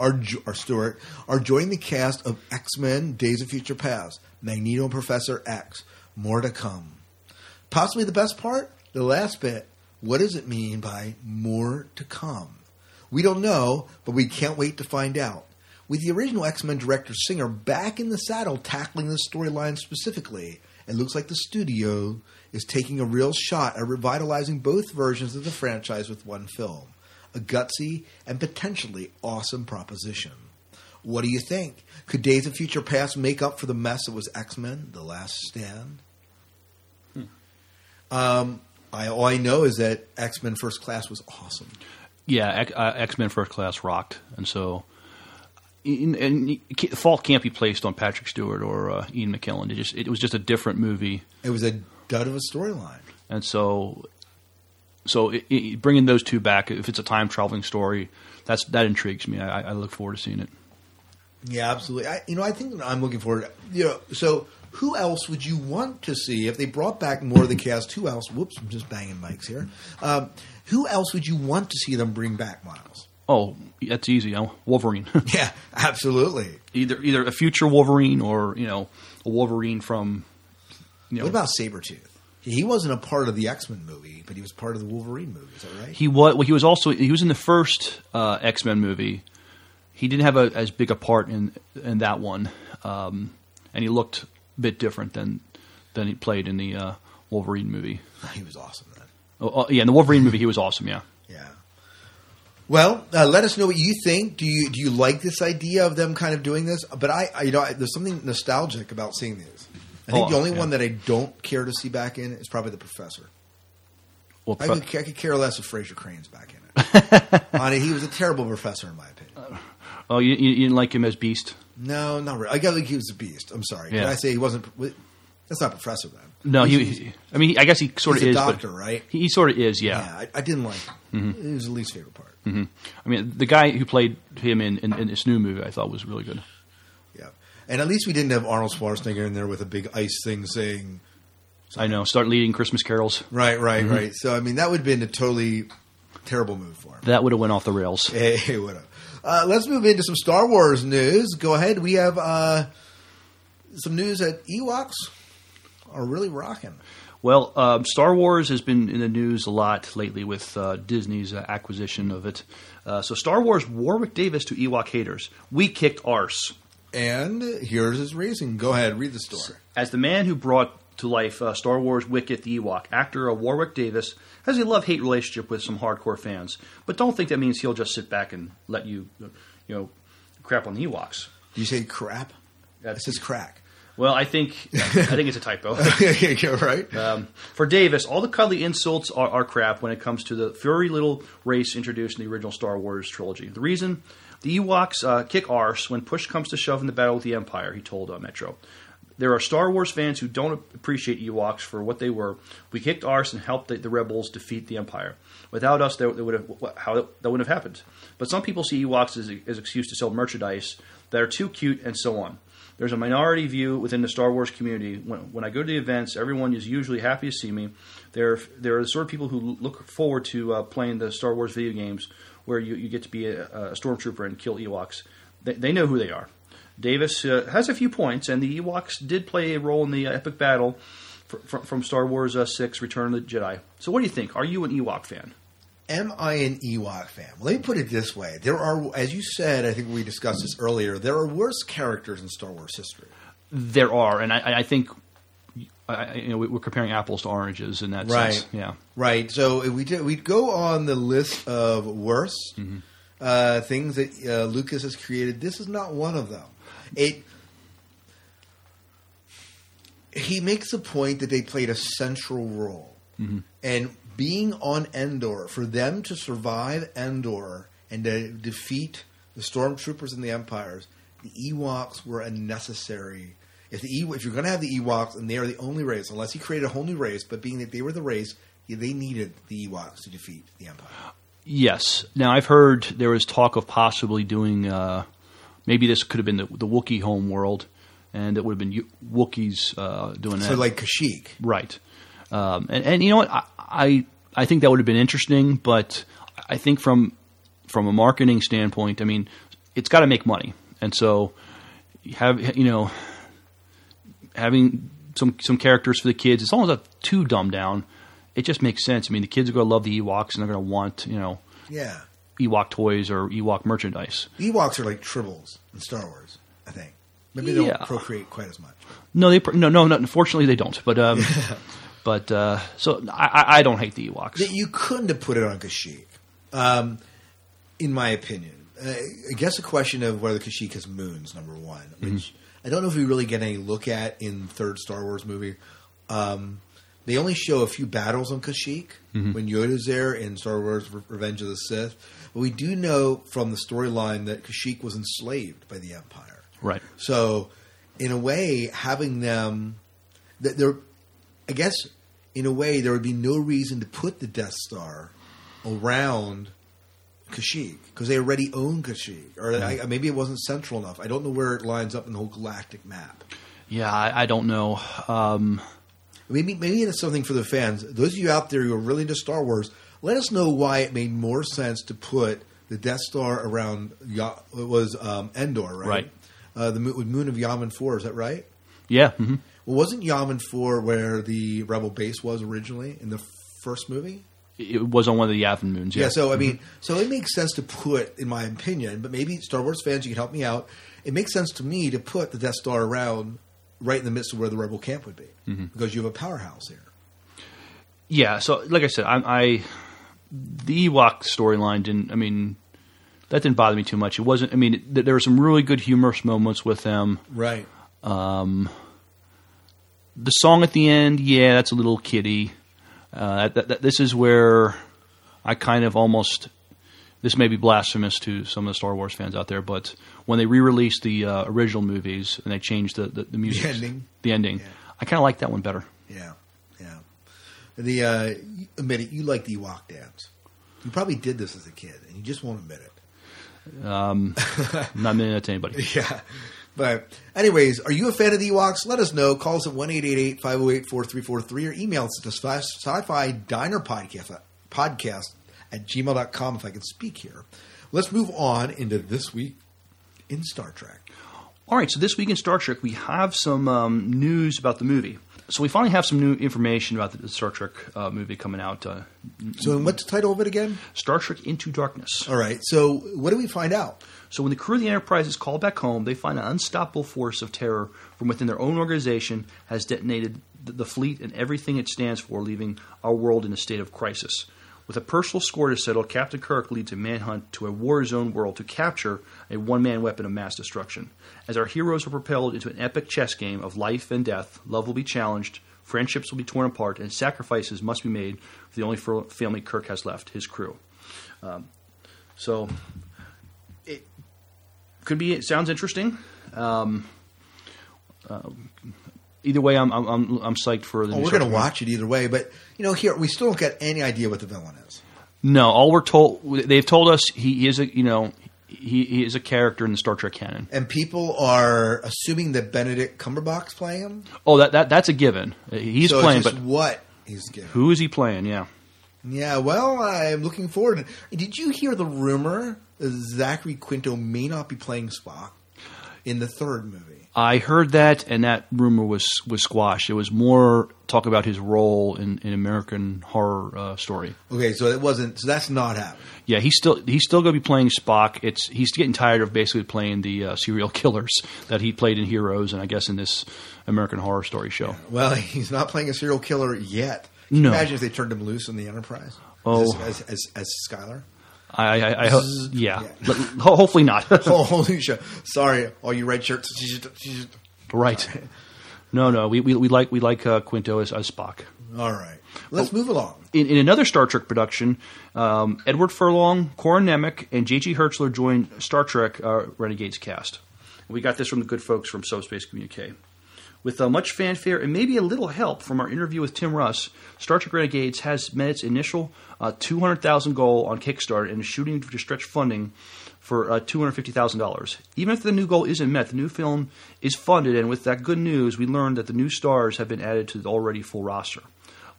S5: Stewart are joining the cast of X Men: Days of Future Past, Magneto and Professor X. More to come. Possibly the best part, the last bit. What does it mean by more to come? We don't know, but we can't wait to find out. With the original X Men director Singer back in the saddle tackling the storyline specifically, it looks like the studio is taking a real shot at revitalizing both versions of the franchise with one film. A gutsy and potentially awesome proposition. What do you think? Could Days of Future Past make up for the mess that was X Men: The Last Stand? Um, I, all I know is that X Men First Class was awesome.
S6: Yeah, X- uh, Men First Class rocked, and so and fault can't be placed on Patrick Stewart or uh, Ian McKellen. It just it was just a different movie,
S5: It was a dud of a storyline.
S6: and so so it, it, bringing those two back, if it's a time traveling story, that's that intrigues me. I, I look forward to seeing it.
S5: Yeah, absolutely. I, you know, I think I'm looking forward. To, you know, so who else would you want to see if they brought back more of the cast? Who else? Whoops, I'm just banging mics here. Um, who else would you want to see them bring back, Miles?
S6: Oh, that's easy. Wolverine. <laughs>
S5: Yeah, absolutely.
S6: either either a future Wolverine or you know a Wolverine from you know
S5: What about Sabretooth? He wasn't a part of the X Men movie, but he was part of the Wolverine movie. Is that right?
S6: he was well, he was also he was in the first uh, X Men movie. He didn't have a, as big a part in in that one, um, and he looked bit different than than he played in the uh, Wolverine movie. <laughs>
S5: He was awesome then.
S6: Oh, oh, yeah, in the Wolverine movie, he was awesome. Yeah.
S5: Yeah. Well, uh, let us know what you think. Do you do you like this idea of them kind of doing this? But I, I you know, I, there's something nostalgic about seeing these. I think
S6: Oh,
S5: the only
S6: yeah.
S5: one that I don't care to see back in is probably the Professor.
S6: Well,
S5: I could, I could care less if Frasier Crane's back in it. <laughs> On it, he was a terrible professor in my opinion.
S6: oh, you you didn't like him as Beast?
S5: No, not really. I got like he was a beast. I'm sorry. Did
S6: Yeah.
S5: I say he wasn't? That's not Professor then.
S6: No, he. He- I mean, I guess he sort
S5: he's
S6: of
S5: a
S6: is.
S5: doctor, right?
S6: He, he sort of is.
S5: Yeah,
S6: Yeah.
S5: I, I didn't like him. It was the least favorite part.
S6: hmm I mean, the guy who played him in, in, in this new movie, I thought was really good.
S5: Yeah, and at least we didn't have Arnold Schwarzenegger in there with a big ice thing saying
S6: I know. Start leading Christmas carols.
S5: Right, right,
S6: Mhm.
S5: right. So I mean, that would have been a totally terrible move for him.
S6: That would have went off the rails.
S5: Hey, what up? Uh, let's move into some Star Wars news. Go ahead. We have uh, some news that Ewoks are really rocking.
S6: Well, um, Star Wars has been in the news a lot lately with uh, Disney's uh, acquisition of it. Uh, so, Star Wars Warwick Davis to Ewok haters. We kicked arse.
S5: And here's his reason. Go ahead, read the story.
S6: As the man who brought to life uh, Star Wars Wicket the Ewok, actor uh, Warwick Davis has a love hate relationship with some hardcore fans. But don't think that means he'll just sit back and let you, uh, you know, crap on the Ewoks.
S5: You say crap?
S6: That's
S5: says crack.
S6: Well, I think I think it's a typo. <laughs>
S5: You're right.
S6: Um, for Davis, all the cuddly insults are, are crap when it comes to the furry little race introduced in the original Star Wars trilogy. The reason the Ewoks uh, kick arse when push comes to shove in the battle with the Empire, he told uh, Metro. There are Star Wars fans who don't appreciate Ewoks for what they were. We kicked arse and helped the, the rebels defeat the Empire. Without us, that, would have how that wouldn't have happened. But some people see Ewoks as as excuse to sell merchandise that are too cute and so on. There's a minority view within the Star Wars community. When, when I go to the events, everyone is usually happy to see me. There, there are the sort of people who look forward to uh, playing the Star Wars video games where you, you get to be a, a stormtrooper and kill Ewoks. They, they know who they are. Davis uh, has a few points, and the Ewoks did play a role in the uh, epic battle fr- fr- from Star Wars uh, 6 Return of the Jedi. So, what do you think? Are you an Ewok fan?
S5: Am I an Ewok fan? Let me put it this way: there are, as you said, I think we discussed this earlier. There are worse characters in Star Wars history.
S6: There are, and I, I think I, I- you know, we're comparing apples to oranges in that
S5: Right.
S6: sense. Yeah.
S5: Right. So if we did, we'd go on the list of worst uh, things that uh, Lucas has created. This is not one of them. It. He makes a point that they played a central role, and being on Endor for them to survive Endor and to defeat the stormtroopers and the empires, the Ewoks were a necessary. If the Ew- if you're going to have the Ewoks and they are the only race, unless he created a whole new race, but being that they were the race, yeah, they needed the Ewoks to defeat the Empire.
S6: Yes. Now I've heard there was talk of possibly doing. Uh, maybe this could have been the, the Wookiee home world, and it would have been Wookiees uh, doing
S5: So
S6: that.
S5: So like Kashyyyk,
S6: right? Um, and, and you know what? I, I I think that would have been interesting, but I think from from a marketing standpoint, I mean, it's got to make money, and so have you know having some some characters for the kids. It's almost not too dumbed down. It just makes sense. I mean, the kids are going to love the Ewoks, and they're going to want you know
S5: yeah,
S6: Ewok toys or Ewok merchandise.
S5: Ewoks are like tribbles in Star Wars. I think maybe they
S6: Yeah.
S5: don't procreate quite as much.
S6: No, they no no no. Unfortunately, they don't. But um, <laughs> but uh, so I, I- don't hate the Ewoks.
S5: You couldn't have put it on Kashyyyk, um, in my opinion. Uh, I guess a question of whether Kashyyyk has moons, number one, which I don't know if we really get any look at in third Star Wars movie. Um, they only show a few battles on Kashyyyk
S6: Mhm.
S5: when Yoda's there in Star Wars Revenge of the Sith. But we do know from the storyline that Kashyyyk was enslaved by the Empire.
S6: Right.
S5: So, in a way, having them, that there, I guess, in a way, there would be no reason to put the Death Star around Kashyyyk because they already own Kashyyyk, or I, maybe it wasn't central enough. I don't know where it lines up in the whole galactic map.
S6: Yeah, I, I don't know. Um,
S5: Maybe maybe it's something for the fans. Those of you out there who are really into Star Wars, let us know why it made more sense to put the Death Star around. It was um, Endor, right?
S6: Right.
S5: Uh, the moon, of Yavin Four. Is that right?
S6: yeah. hmm
S5: Well, wasn't Yavin Four where the Rebel base was originally in the first movie?
S6: It was on one of the Yavin moons.
S5: Yeah.
S6: Yeah.
S5: so I mean, so it makes sense to put, in my opinion, but maybe Star Wars fans, you can help me out. It makes sense to me to put the Death Star around right in the midst of where the Rebel camp would be,
S6: Mhm.
S5: because you have a powerhouse here.
S6: Yeah, so like I said, I, I the Ewok storyline didn't. I mean, that didn't bother me too much. It wasn't. I mean, th- there were some really good humorous moments with them.
S5: Right.
S6: Um, the song at the end, yeah, that's a little kiddie. Uh, that, that, this is where I kind of almost. This may be blasphemous to some of the Star Wars fans out there, but when they re-released the uh, original movies and they changed the the, the music,
S5: ending?
S6: the ending, I kind of like that one better.
S5: Yeah, yeah. The uh, admit it, you like the Ewok dance. You probably did this as a kid, and you just won't admit it.
S6: Um, <laughs> not admitting that to anybody.
S5: Yeah. But, anyways, are you a fan of the Ewoks? Let us know. Call us at 1 508 4343 or email us at the sci fi diner podcast, podcast at gmail.com if I can speak here. Let's move on into this week in Star Trek.
S6: All right, so this week in Star Trek, we have some um, news about the movie. So we finally have some new information about the, Star Trek uh, movie coming out. Uh,
S5: So, what's the title of it again?
S6: Star Trek Into Darkness.
S5: All right. So, what do we find out?
S6: So when the crew of the Enterprise is called back home, they find an unstoppable force of terror from within their own organization has detonated the fleet and everything it stands for, leaving our world in a state of crisis. With a personal score to settle, Captain Kirk leads a manhunt to a war zone world to capture a one man weapon of mass destruction. As our heroes are propelled into an epic chess game of life and death, love will be challenged, friendships will be torn apart, and sacrifices must be made for the only family Kirk has left his crew. Um, so, it could be, it sounds interesting. Um, uh, either way, I'm, I'm, I'm, I'm psyched for the
S5: Oh,
S6: new
S5: we're going to watch it either way. But, you know, here, we still don't get any idea what the villain is.
S6: No, all we're told they've told us he is a you know he, he is a character in the Star Trek canon.
S5: And people are assuming that Benedict Cumberbatch's playing him.
S6: Oh, that, that that's a given. Uh, he's
S5: So
S6: playing,
S5: just
S6: but
S5: what he's given.
S6: who is he playing? Yeah,
S5: Yeah, well, I'm looking forward. Did you hear the rumor Zachary Quinto may not be playing Spock in the third movie?
S6: I heard that, and that rumor was was squashed. It was more talk about his role in, in American Horror uh, Story.
S5: Okay, so it wasn't. So that's not happening.
S6: Yeah, he's still he's still going to be playing Spock. It's he's getting tired of basically playing the uh, serial <laughs> killers that he played in Heroes, and I guess in this American Horror Story show.
S5: Well, <laughs> he's not playing a serial killer yet. Can you
S6: No.
S5: imagine if they turned him loose in the Enterprise?
S6: Oh.
S5: as as, as, as Sylar.
S6: I, I, I ho- yeah,
S5: Yeah.
S6: Hopefully not. <laughs>
S5: oh, holy shit! Sorry, all you red shirts.
S6: Right. No, no, we, we, we like we like uh, Quinto as, as Spock.
S5: All right, let's move along.
S6: In, in another Star Trek production, um, Edward Furlong, Corin Nemec, and J.G. Hertzler joined Star Trek uh, Renegades cast. We got this from the good folks from Subspace Communique. With uh, much fanfare and maybe a little help from our interview with Tim Russ, Star Trek Renegades has met its initial uh, 200000 goal on Kickstarter and is shooting to stretch funding for uh, $250,000. Even if the new goal isn't met, the new film is funded, and with that good news, we learned that the new stars have been added to the already full roster.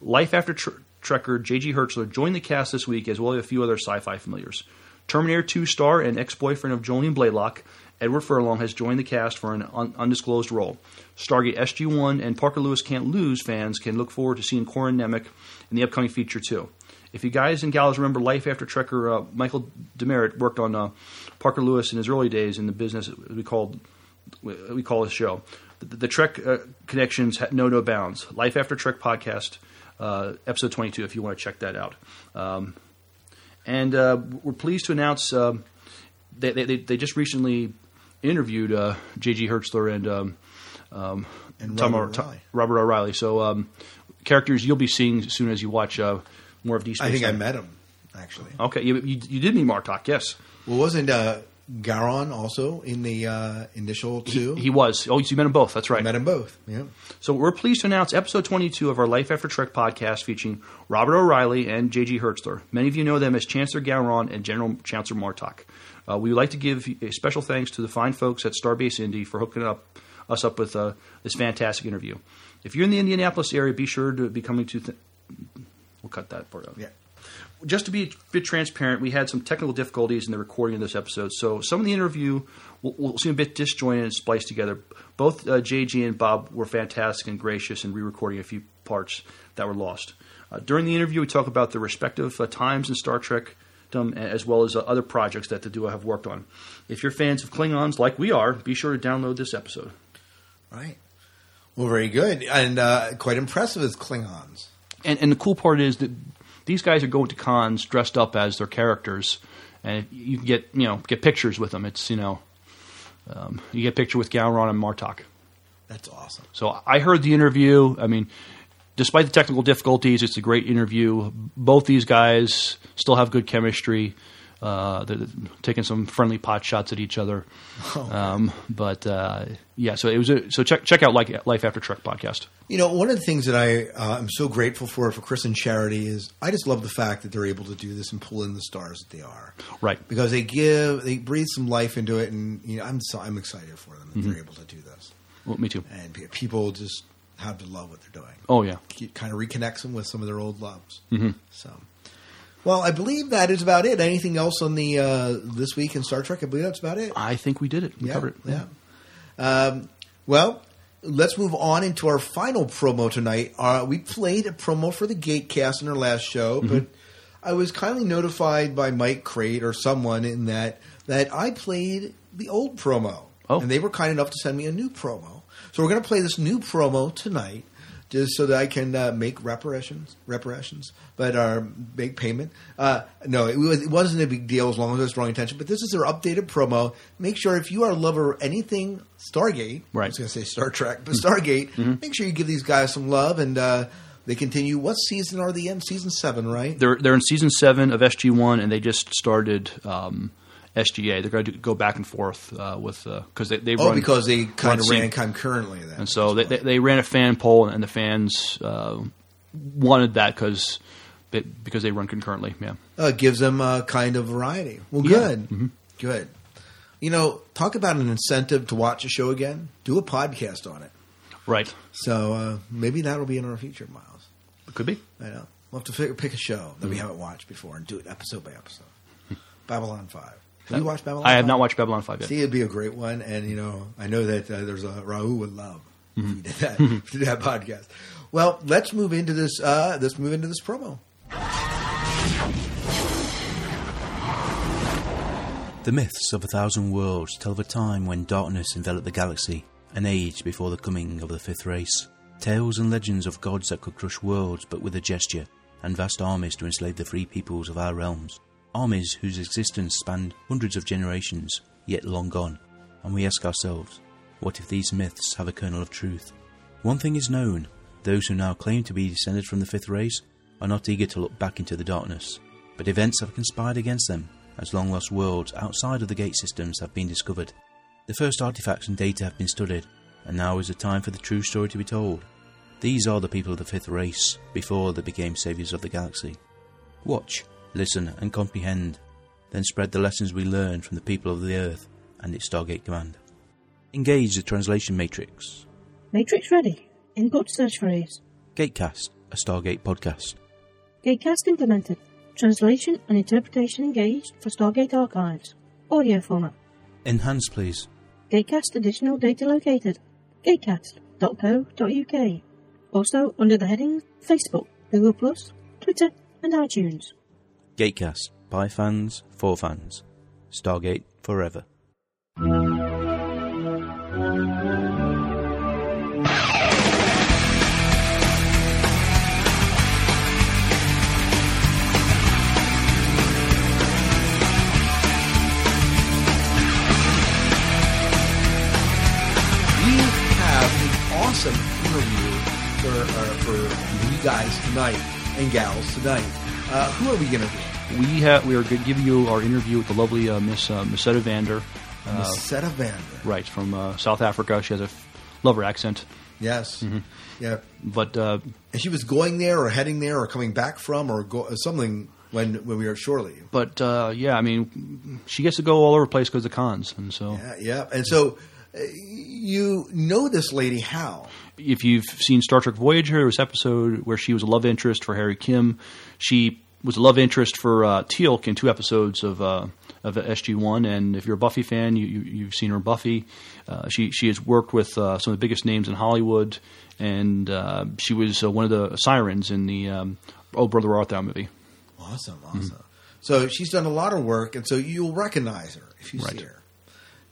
S6: Life After Tr- Trekker J.G. Hertzler joined the cast this week, as well as a few other sci fi familiars. Terminator 2 star and ex boyfriend of Jolene Blalock, Edward Furlong has joined the cast for an un- undisclosed role. Stargate SG 1 and Parker Lewis Can't Lose fans can look forward to seeing Corin Nemec in the upcoming feature, too. If you guys and gals remember Life After Trekker, uh, Michael Demerit worked on uh, Parker Lewis in his early days in the business we called we call this show. The, the Trek uh, connections know no bounds. Life After Trek podcast, uh, episode 22, if you want to check that out. Um, and uh, we're pleased to announce um they, they, they just recently interviewed uh, J.G. Hertzler and um, um,
S5: And Robert
S6: Tom-
S5: O'Reilly.
S6: Robert O'Reilly. So um, characters you'll be seeing as soon as you watch uh, more of Space
S5: I think I met him actually.
S6: Okay, you, you, you did meet Martok, yes.
S5: Well, wasn't uh, Gowron also in the uh, initial two?
S6: He was. Oh, you met him both. That's right.
S5: met him both. Yeah.
S6: So we're pleased to announce episode 22 of our Life After Trek podcast featuring Robert O'Reilly and J.G. Hertzler. Many of you know them as Chancellor Gowron and General Chancellor Martok. Uh, we would like to give a special thanks to the fine folks at Starbase Indy for hooking up us up with uh, this fantastic interview. If you're in the Indianapolis area, be sure to be coming to. Th- we'll cut that part out.
S5: Yeah.
S6: Just to be a bit transparent, we had some technical difficulties in the recording of this episode, so some of the interview will, will seem a bit disjointed and spliced together. Both uh, JG and Bob were fantastic and gracious in re-recording a few parts that were lost. Uh, during the interview, we talk about the respective uh, times in Star Trek, um, as well as uh, other projects that the duo have worked on. If you're fans of Klingons like we are, be sure to download this episode.
S5: Right. Well, very good, and uh, quite impressive as Klingons.
S6: And, and the cool part is that these guys are going to cons dressed up as their characters, and you can get you know get pictures with them. It's you know um, you get a picture with Gowron and Martok.
S5: That's awesome.
S6: So I heard the interview. I mean, despite the technical difficulties, it's a great interview. Both these guys still have good chemistry. Uh, they're taking some friendly pot shots at each other. <laughs> Um, but uh, yeah, so it was. A, so check check out like Life After Trek podcast.
S5: You know, one of the things that I uh, am so grateful for for Chris and Charity is I just love the fact that they're able to do this and pull in the stars that they are.
S6: Right.
S5: Because they give they breathe some life into it, and you know I'm so I'm excited for them that
S6: Mhm.
S5: they're able to do this,
S6: Well, me too.
S5: and people just have to love what they're doing.
S6: Oh yeah.
S5: It kind of reconnects them with some of their old loves.
S6: Mhm.
S5: So, well, I believe that is about it. Anything else on the uh, this week in Star Trek? I believe that's about it.
S6: I think we did it. We
S5: yeah,
S6: covered it.
S5: Yeah. Um, well, let's move on into our final promo tonight. Uh, we played a promo for the Gatecast in our last show,
S6: Mm-hmm.
S5: but I was kindly notified by Mike Crate or someone in that that I played the old promo,
S6: Oh.
S5: and they were kind enough to send me a new promo. So we're going to play this new promo tonight. Just so that I can uh, make reparations, reparations, but uh, make payment. Uh, no, it, was, it wasn't a big deal as long as I was drawing attention. But this is their updated promo. Make sure if you are a lover of anything Stargate,
S6: right.
S5: I was going to say Star Trek, but Stargate, make sure you give these guys some love. And uh, they continue. What season are they in? Season seven, right?
S6: They're they're in season seven of SG One, and they just started um, SGA. They're going to go back and forth uh, with because they they
S5: oh,
S6: run,
S5: because they kind of ran concurrently then.
S6: and so they, they they ran a fan poll, and the fans uh, wanted that because because they run concurrently. Yeah,
S5: uh, gives them a kind of variety. Well,
S6: Yeah.
S5: good, good. You know, talk about an incentive to watch a show again. Do a podcast on it.
S6: right.
S5: So uh, maybe that'll be in our future, Miles.
S6: It could be.
S5: I know. We'll have to figure, pick a show that we haven't watched before and do it episode by episode. Babylon Five. Have you watched Babylon?
S6: I have
S5: 5?
S6: not watched Babylon Five yet.
S5: See, it'd be a great one, and you know, I know that uh, there's a Raul would love
S6: Mm-hmm.
S5: we did that, if we did that podcast. Well, let's move into this. Uh, let's move into this promo.
S10: The myths of a thousand worlds tell of a time when darkness enveloped the galaxy, an age before the coming of the fifth race. Tales and legends of gods that could crush worlds but with a gesture, and vast armies to enslave the free peoples of our realms. Armies whose existence spanned hundreds of generations, yet long gone. And we ask ourselves, what if these myths have a kernel of truth? One thing is known those who now claim to be descended from the fifth race are not eager to look back into the darkness, but events have conspired against them as long lost worlds outside of the gate systems have been discovered. The first artifacts and data have been studied, and now is the time for the true story to be told. These are the people of the fifth race before they became saviors of the galaxy. Watch, listen, and comprehend, then spread the lessons we learned from the people of the Earth and its Stargate Command. Engage the translation matrix.
S11: Matrix ready. Input search phrase.
S10: Gatecast, a Stargate podcast.
S11: Gatecast implemented. Translation and interpretation engaged for Stargate Archives. Audio format.
S10: Enhance, please.
S11: Gatecast additional data located. Gatecast.co.uk. Also under the headings Facebook, Google Plus, Twitter, and iTunes.
S10: Gatecast, by fans, for fans. Stargate forever.
S5: We have an awesome interview for uh, for you guys tonight and gals tonight. Uh, who are we going to?
S6: We have we are going to give you our interview with the lovely uh, Miss uh, Musetta Vander. Uh,
S5: Musetta Vander.
S6: Right from uh, South Africa. She has a f- lover accent.
S5: Yes. Yeah.
S6: But uh,
S5: And she was going there or heading there or coming back from or go, something when when we were shortly.
S6: But uh, yeah, I mean, she gets to go all over the place because of cons, and so
S5: Yeah, yeah. And so uh, you know this lady how?
S6: if you've seen Star Trek Voyager, there was episode where she was a love interest for Harry Kim. She was a love interest for uh, Teal'c in two episodes of uh, of SG One. And if you're a Buffy fan, you, you you've seen her in Buffy. Uh, she she has worked with uh, some of the biggest names in Hollywood, and uh, she was uh, one of the sirens in the um, Oh Brother Art Thou movie.
S5: Awesome, awesome. So she's done a lot of work, and so you'll recognize her if you
S6: Right.
S5: see her.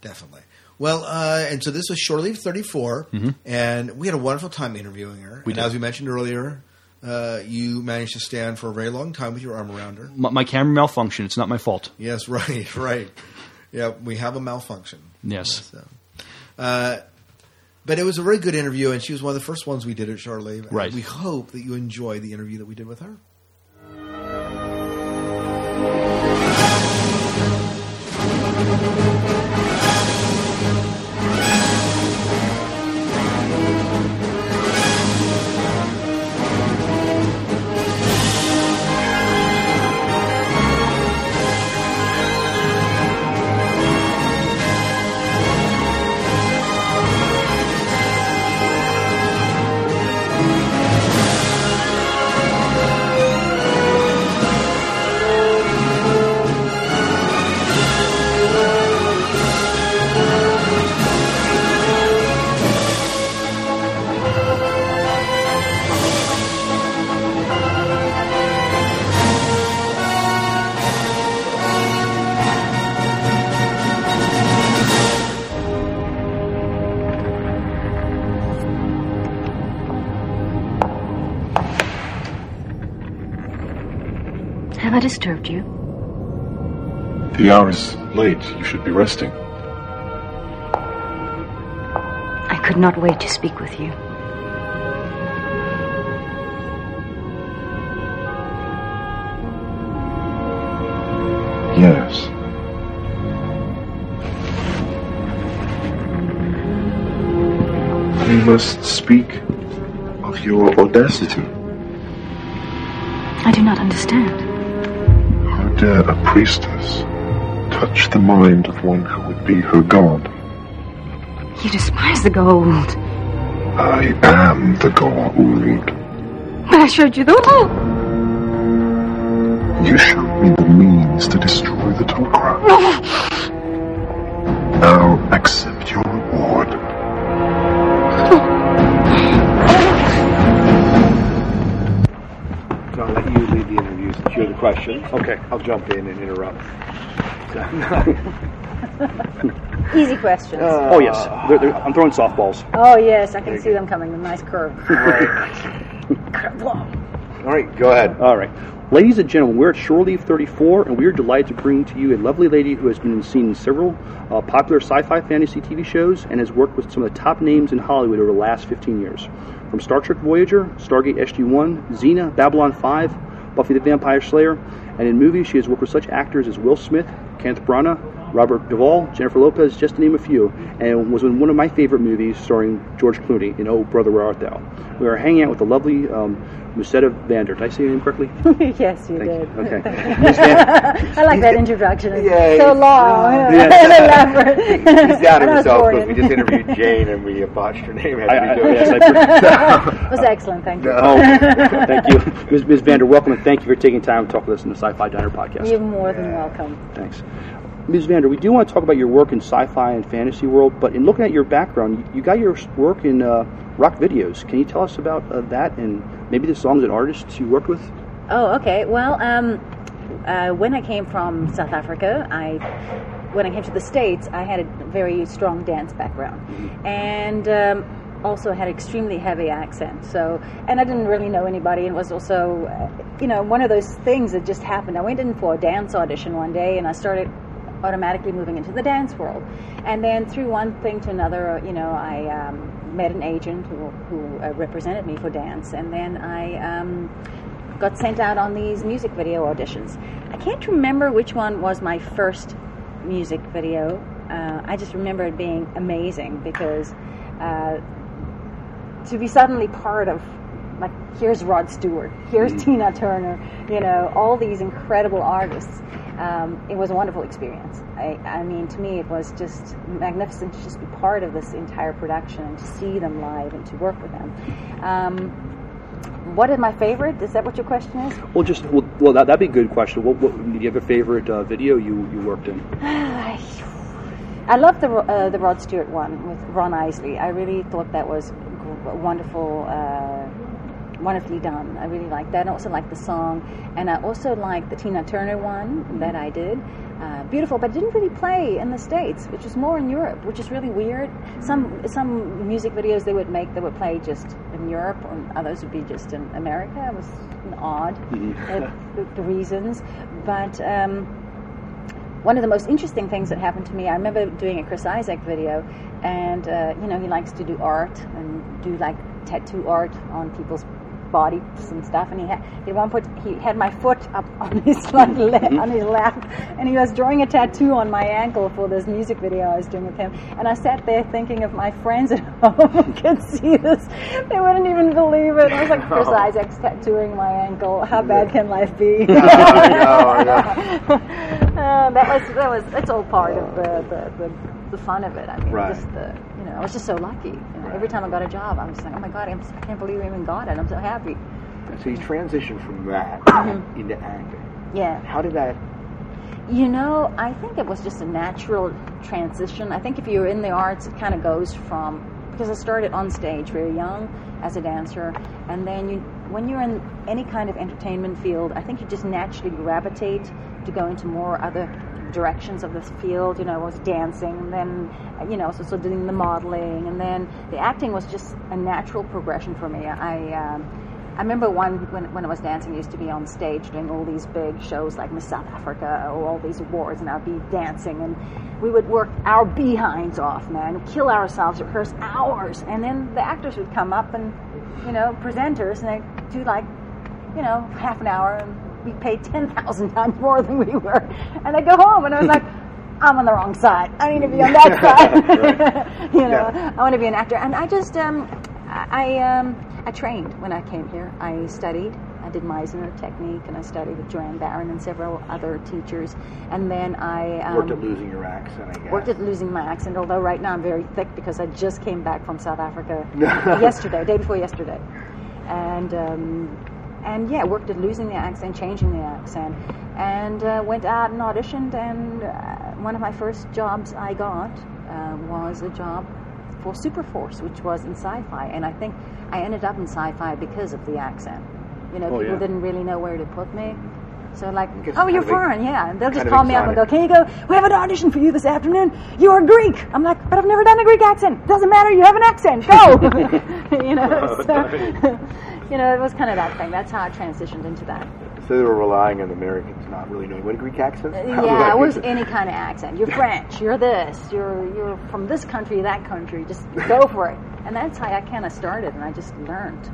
S5: Definitely. Well, uh, and so this was Shore Leave 34, and we had a wonderful time interviewing her.
S6: Mm-hmm. We
S5: and
S6: did.
S5: as we mentioned earlier, uh, you managed to stand for a very long time with your arm around her.
S6: My, my camera malfunctioned. It's not my fault.
S5: Yes, <laughs> right, right. yeah, we have a malfunction.
S6: Yes.
S5: So, uh, but it was a very good interview, and she was one of the first ones we did at Shore
S6: Right.
S5: We hope that you enjoy the interview that we did with her.
S12: The hour is late. You should be resting.
S13: I could not wait to speak with you.
S12: Yes. We must speak of your audacity.
S13: I do not understand.
S12: How dare a priestess touch the mind of one who would be her god?
S13: You despise the gold.
S12: I am the gold.
S13: But I showed you the wall.
S12: You showed me the means to destroy the Tok'ra. Now accept your reward.
S14: I'll let you lead the interviews and hear the questions. Okay. I'll jump in and interrupt. <laughs>
S1: Easy questions.
S6: oh yes, They're- they're- I'm throwing softballs.
S1: oh yes, I can see them coming. A nice curve. <laughs>
S14: All right, go ahead.
S6: All right. Ladies and gentlemen, we're at Shore Leave 34, and we are delighted to bring to you a lovely lady who has been seen in several uh, popular sci fi fantasy TV shows and has worked with some of the top names in Hollywood over the last 15 years. From Star Trek Voyager, Stargate SG 1, Xena, Babylon 5, Buffy the Vampire Slayer, and in movies she has worked with such actors as Will Smith, Kenneth Branagh, Robert Duvall, Jennifer Lopez, just to name a few, and was in one of my favorite movies starring George Clooney in Oh Brother Where Art Thou. We are hanging out with the lovely um, Musetta Vander. Did I say your name correctly? <laughs>
S1: yes, you did.
S6: Okay. <laughs>
S1: I like that introduction. It's
S14: Yeah,
S1: so
S14: he's-
S1: long <laughs>
S14: Yeah.
S1: and elaborate.
S14: He's down
S1: And
S14: himself because we just interviewed Jane and we botched her name. Had
S6: I- I- yes,
S14: it.
S1: it was excellent. Thank you.
S6: Oh, thank you. Ms. Ms. Vander, welcome and thank you for taking time to talk with us in the Sci Fi Diner podcast.
S1: You're more than welcome.
S6: Thanks. Ms. Vander, we do want to talk about your work in sci fi and fantasy world, but in looking at your background, you, you got your work in uh, rock videos. Can you tell us about uh, that and maybe the songs and artists you worked with?
S1: Oh, okay. Well, um, uh, when I came from South Africa, I when I came to the States, I had a very strong dance background, and um, also had extremely heavy accent. So, and I didn't really know anybody, and was also, uh, you know, one of those things that just happened. I went in for a dance audition one day, and I started automatically moving into the dance world. And then through one thing to another, you know, I um, met an agent who, who uh, represented me for dance, and then I um, got sent out on these music video auditions. I can't remember which one was my first music video. Uh, I just remember it being amazing because uh, to be suddenly part of like here's Rod Stewart, here's Tina Turner, you know, all these incredible artists. Um, it was a wonderful experience. I, I mean, to me, it was just magnificent to just be part of this entire production and to see them live and to work with them. Um, what is my favorite? Is that what your question is?
S15: Well, just well, well that that'd be a good question. What, what do you have a favorite uh, video you, you worked in? <sighs>
S1: I love the uh, the Rod Stewart one with Ron Isley. I really thought that was g- wonderful, uh, wonderfully done. I really like that. I also like the song, and I also like the Tina Turner one that I did. Uh, beautiful, but it didn't really play in the states, which was more in Europe, which is really weird. Some some music videos they would make that would play just in Europe, and others would be just in America. It was odd, uh, the, the reasons, but. Um, one of the most interesting things that happened to me, I remember doing a Chris Isaak video, and uh, you know he likes to do art and do like tattoo art on people's bodies and stuff. And he had at one point he had my foot up <laughs> on his like, mm-hmm. la- on mm-hmm. his lap, and he was drawing a tattoo on my ankle for this music video I was doing with him. And I sat there thinking if my friends at <laughs> home could see this, they wouldn't even believe it. I was like Chris <laughs>
S14: Oh.
S1: Isaak's tattooing my ankle. How bad can life be?
S14: I know, I
S1: Uh, that was that was that's all part of the, the, the, the fun of it. I mean,
S14: Right.
S1: just the you know, I was just so lucky. You know, every time I got a job, I was just like, oh my god, I'm, I can't believe I even got it. I'm so happy.
S14: So you transitioned from that <clears throat> into acting.
S1: Yeah.
S14: How did that?
S1: You know, I think it was just a natural transition. I think if you're in the arts, it kind of goes from because I started on stage very young as a dancer, and then you, when you're in any kind of entertainment field, I think you just naturally gravitate to go into more other directions of this field. You know, I was dancing, and then you know, so, so doing the modeling, and then the acting was just a natural progression for me. I. Um, I remember one when, when I was dancing, I used to be on stage doing all these big shows like Miss South Africa or all these awards, and I'd be dancing, and we would work our behinds off, man, kill ourselves, rehearse hours, and then the actors would come up and, you know, presenters, and they do like, you know, half an hour, and we paid ten thousand <laughs> times more than we were, and they go home, and I was like. <laughs> I'm on the wrong side. I need to be on that <laughs> side. you know, I want to be an actor, and I just um, I, um, I trained when I came here. I studied. I did Meisner technique, and I studied with Joanne Baron and several other teachers. And then I um,
S14: worked at losing your accent, I guess.
S1: worked at losing my accent. Although right now I'm very thick because I just came back from South Africa <laughs> yesterday, day before yesterday, and um, and yeah, worked at losing the accent, changing the accent, and uh, went out and auditioned. And uh, one of my first jobs I got uh, was a job for Superforce, which was in sci-fi, and I think I ended up in sci-fi because of the accent. You know,
S14: Oh,
S1: people
S14: yeah.
S1: didn't really know where to put me. So like, oh, you're
S14: kind of a-
S1: foreign, yeah. And they'll just call me up and go, can you go? We have an audition for you this afternoon. You are Greek. I'm like, but I've never done a Greek accent. Doesn't matter. You have an accent. Go. <laughs> <laughs> you know. Oh, so, <laughs> you know, it was kind of that thing. That's how I transitioned into that.
S14: So they were relying on Americans not really knowing what a Greek accent.
S1: Uh, yeah, it was any kind of accent. You're French. You're this. You're you're from this country, that country. Just go for it. And that's how I kind of started, and I just learned,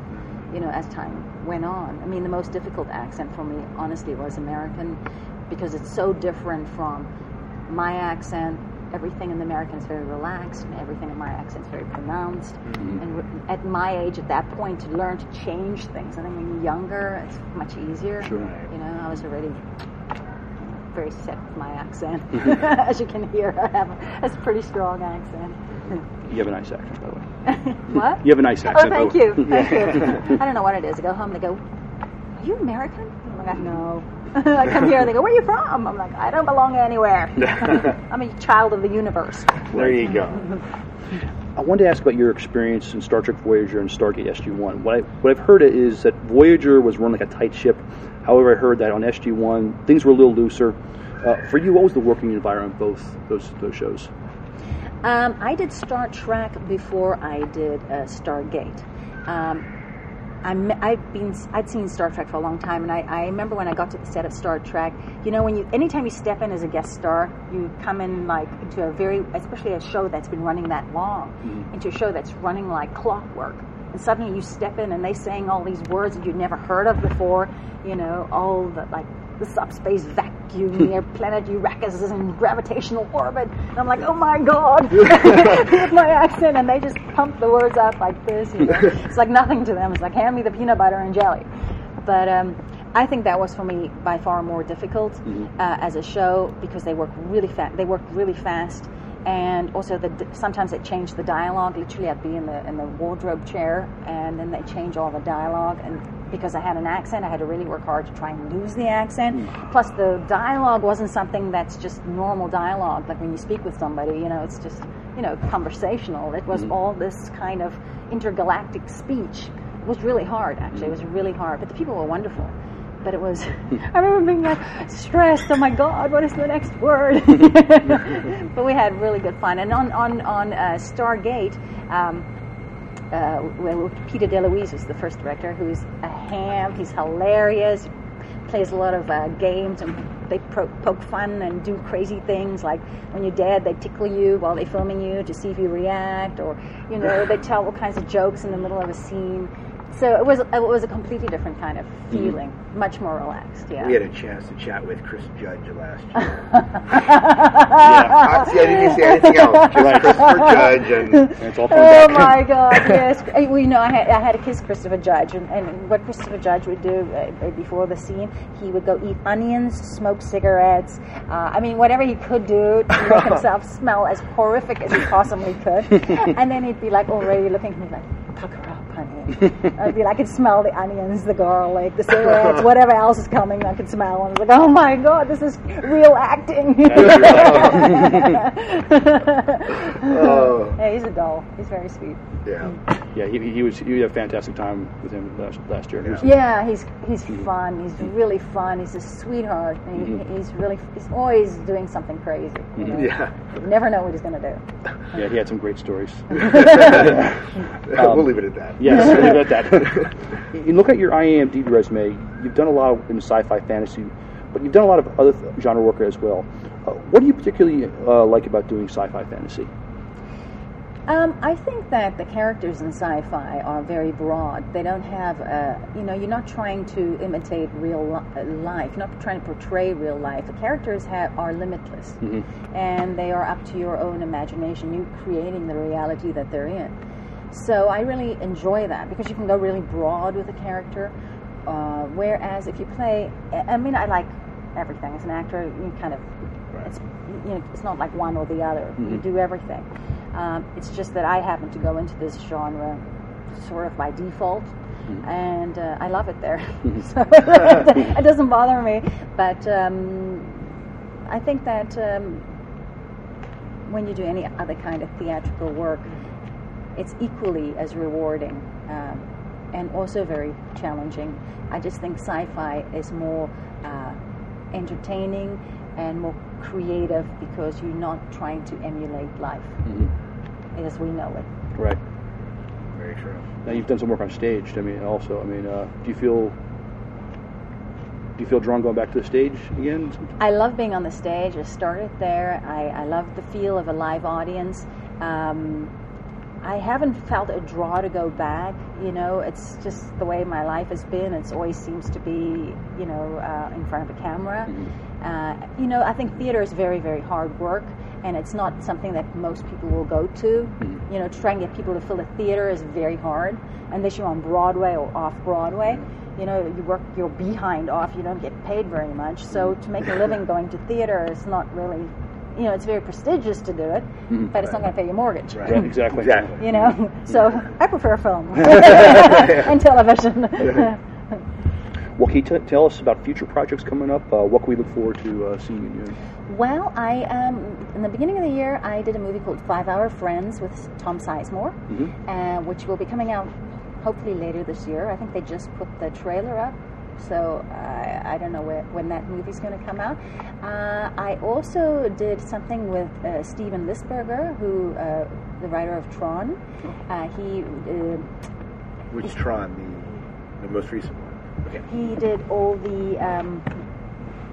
S1: you know, as time went on. I mean, the most difficult accent for me, honestly, was American, because it's so different from my accent. Everything in the American is very relaxed, and everything in my accent is very pronounced. Mm-hmm. And at my age, at that point, to learn to change things, I think when you're younger, it's much easier.
S15: Sure.
S1: You know, I was already very set with my accent. <laughs> As you can hear, I have a, a pretty strong accent.
S15: You have a nice accent, by the way. <laughs>
S1: what?
S15: You have a nice accent. Oh, thank
S1: you. <laughs> Thank you. I don't know what it is. I go home and they go, Are you American? I'm like, No. <laughs> I come here and they go, Where are you from? I'm like, I don't belong anywhere. I'm a child of the universe.
S14: There you go.
S15: I wanted to ask about your experience in Star Trek Voyager and Stargate SG-1. What, I, what I've heard is that Voyager was run like a tight ship. However, I heard that on SG-1 things were a little looser. Uh, for you, what was the working environment both those those shows?
S1: Um, I did Star Trek before I did uh, Stargate. Um, I'm, I've been, I'd seen Star Trek for a long time, and I, I remember when I got to the set of Star Trek. You know, when you, anytime you step in as a guest star, you come in like into a very, especially a show that's been running that long, into a show that's running like clockwork. And suddenly you step in, and they saying all these words that you'd never heard of before. You know, all the like the subspace vacuum near planet Euracus is in gravitational orbit. And I'm like, oh my god, with <laughs> my accent, and they just pump the words out like this. You know, <laughs> it's like nothing to them. It's like hand me the peanut butter and jelly. But um, I think that was for me by far more difficult uh, as a show because they work really fast. They work really fast. And also, the, sometimes they change the dialogue. Literally, I'd be in the in the wardrobe chair, and then they change all the dialogue. And because I had an accent, I had to really work hard to try and lose the accent. Plus, the dialogue wasn't something that's just normal dialogue, like when you speak with somebody. You know, it's just you know conversational. It was all this kind of intergalactic speech. It was really hard, actually. It was really hard, but the people were wonderful. But it was, <laughs> I remember being like stressed. Oh my God, what is the next word? <laughs> <laughs> but we had really good fun. And on on on uh, Stargate, um, uh, well, Peter DeLuise was the first director, who's a ham. He's hilarious. Plays a lot of uh, games and they pro- poke fun and do crazy things. Like when you're dead, they tickle you while they're filming you to see if you react, or you know they <laughs> tell all kinds of jokes in the middle of a scene. So it was it was a completely different kind of feeling, much more relaxed. Yeah.
S14: We had a chance to chat with Chris Judge last year. <laughs> yeah, I, see, I didn't see anything else. <laughs> Just Christopher Judge, <laughs> and, it's all
S1: Oh my God! Yes, Uh, we know. I had, I had to kiss Christopher Judge, and, and what Christopher Judge would do uh, before the scene, he would go eat onions, smoke cigarettes. Uh, I mean, whatever he could do to make himself smell as horrific as he possibly could, and then he'd be like already looking at me like, pucker up, honey. I'd be like, I could smell the onions, the garlic, the cigarettes, whatever else is coming, I could smell. And I was like, oh my God, this is real acting.
S14: Oh. <laughs>
S1: Yeah, he's a doll. He's very sweet.
S14: Yeah.
S15: Yeah, he, he was. You had a fantastic time with him last, last year. He was-
S1: Yeah, he's he's fun. He's really fun. He's a sweetheart. And he,
S15: Mhm.
S1: He's really he's always doing something crazy. You know?
S15: Yeah.
S1: You never know what he's going to do.
S15: Yeah, he had some great stories. <laughs> <laughs>
S14: We'll leave it at that.
S15: Yes, <laughs> we'll leave that. <laughs> you look at your IMDb resume. You've done a lot in sci-fi, fantasy, but you've done a lot of other th- genre work as well. Uh, what do you particularly uh, like about doing sci-fi fantasy?
S1: Um, I think that the characters in sci-fi are very broad. They don't have, uh, you know, you're not trying to imitate real li- uh, life. You're not trying to portray real life. The characters have, are limitless, and they are up to your own imagination. You're creating the reality that they're in. So I really enjoy that because you can go really broad with a character. Uh, whereas if you play, I mean, I like everything as an actor. You kind of, right. it's you know, it's not like one or the other. You
S16: Mhm.
S1: do everything. Um, it's just that I happen to go into this genre sort of by default, and uh, I love it there. <laughs> <laughs> so it doesn't bother me. But um, I think that um, when you do any other kind of theatrical work, it's equally as rewarding um, and also very challenging. I just think sci-fi is more uh, entertaining and more creative because you're not trying to emulate life as we know it.
S15: Right.
S14: Very true.
S15: Now you've done some work on stage. I mean, also, I mean, uh, do you feel do you feel drawn going back to the stage again?
S1: I love being on the stage. I started there. I, I love the feel of a live audience. Um, I haven't felt a draw to go back. You know, it's just the way my life has been. It always seems to be, you know, uh, in front of a camera. Uh, you know, I think theater is very, very hard work, and it's not something that most people will go to. You know, to try and get people to fill a theater is very hard, unless you're on Broadway or off Broadway. You know, you work your behind off. You don't get paid very much. So to make a living going to theater is not really. You know, it's very prestigious to do it,
S15: Mhm.
S1: but it's not going to pay your mortgage.
S15: Right. Exactly. Exactly.
S1: You know, so I prefer film <laughs> and television. <laughs>
S15: Well, can you t- tell us about future projects coming up? Uh, what can we look forward to uh, seeing you in?
S1: Well, I um, in the beginning of the year, I did a movie called Five Hour Friends with Tom Sizemore,
S15: Mhm.
S1: uh, which will be coming out hopefully later this year. I think they just put the trailer up, so I, I don't know where, when that movie's going to come out. Uh, I also did something with uh, Steven Lisberger, who uh, the writer of Tron. Uh, he uh,
S14: Which Tron? The most recent one. Okay.
S1: He did all the. Um,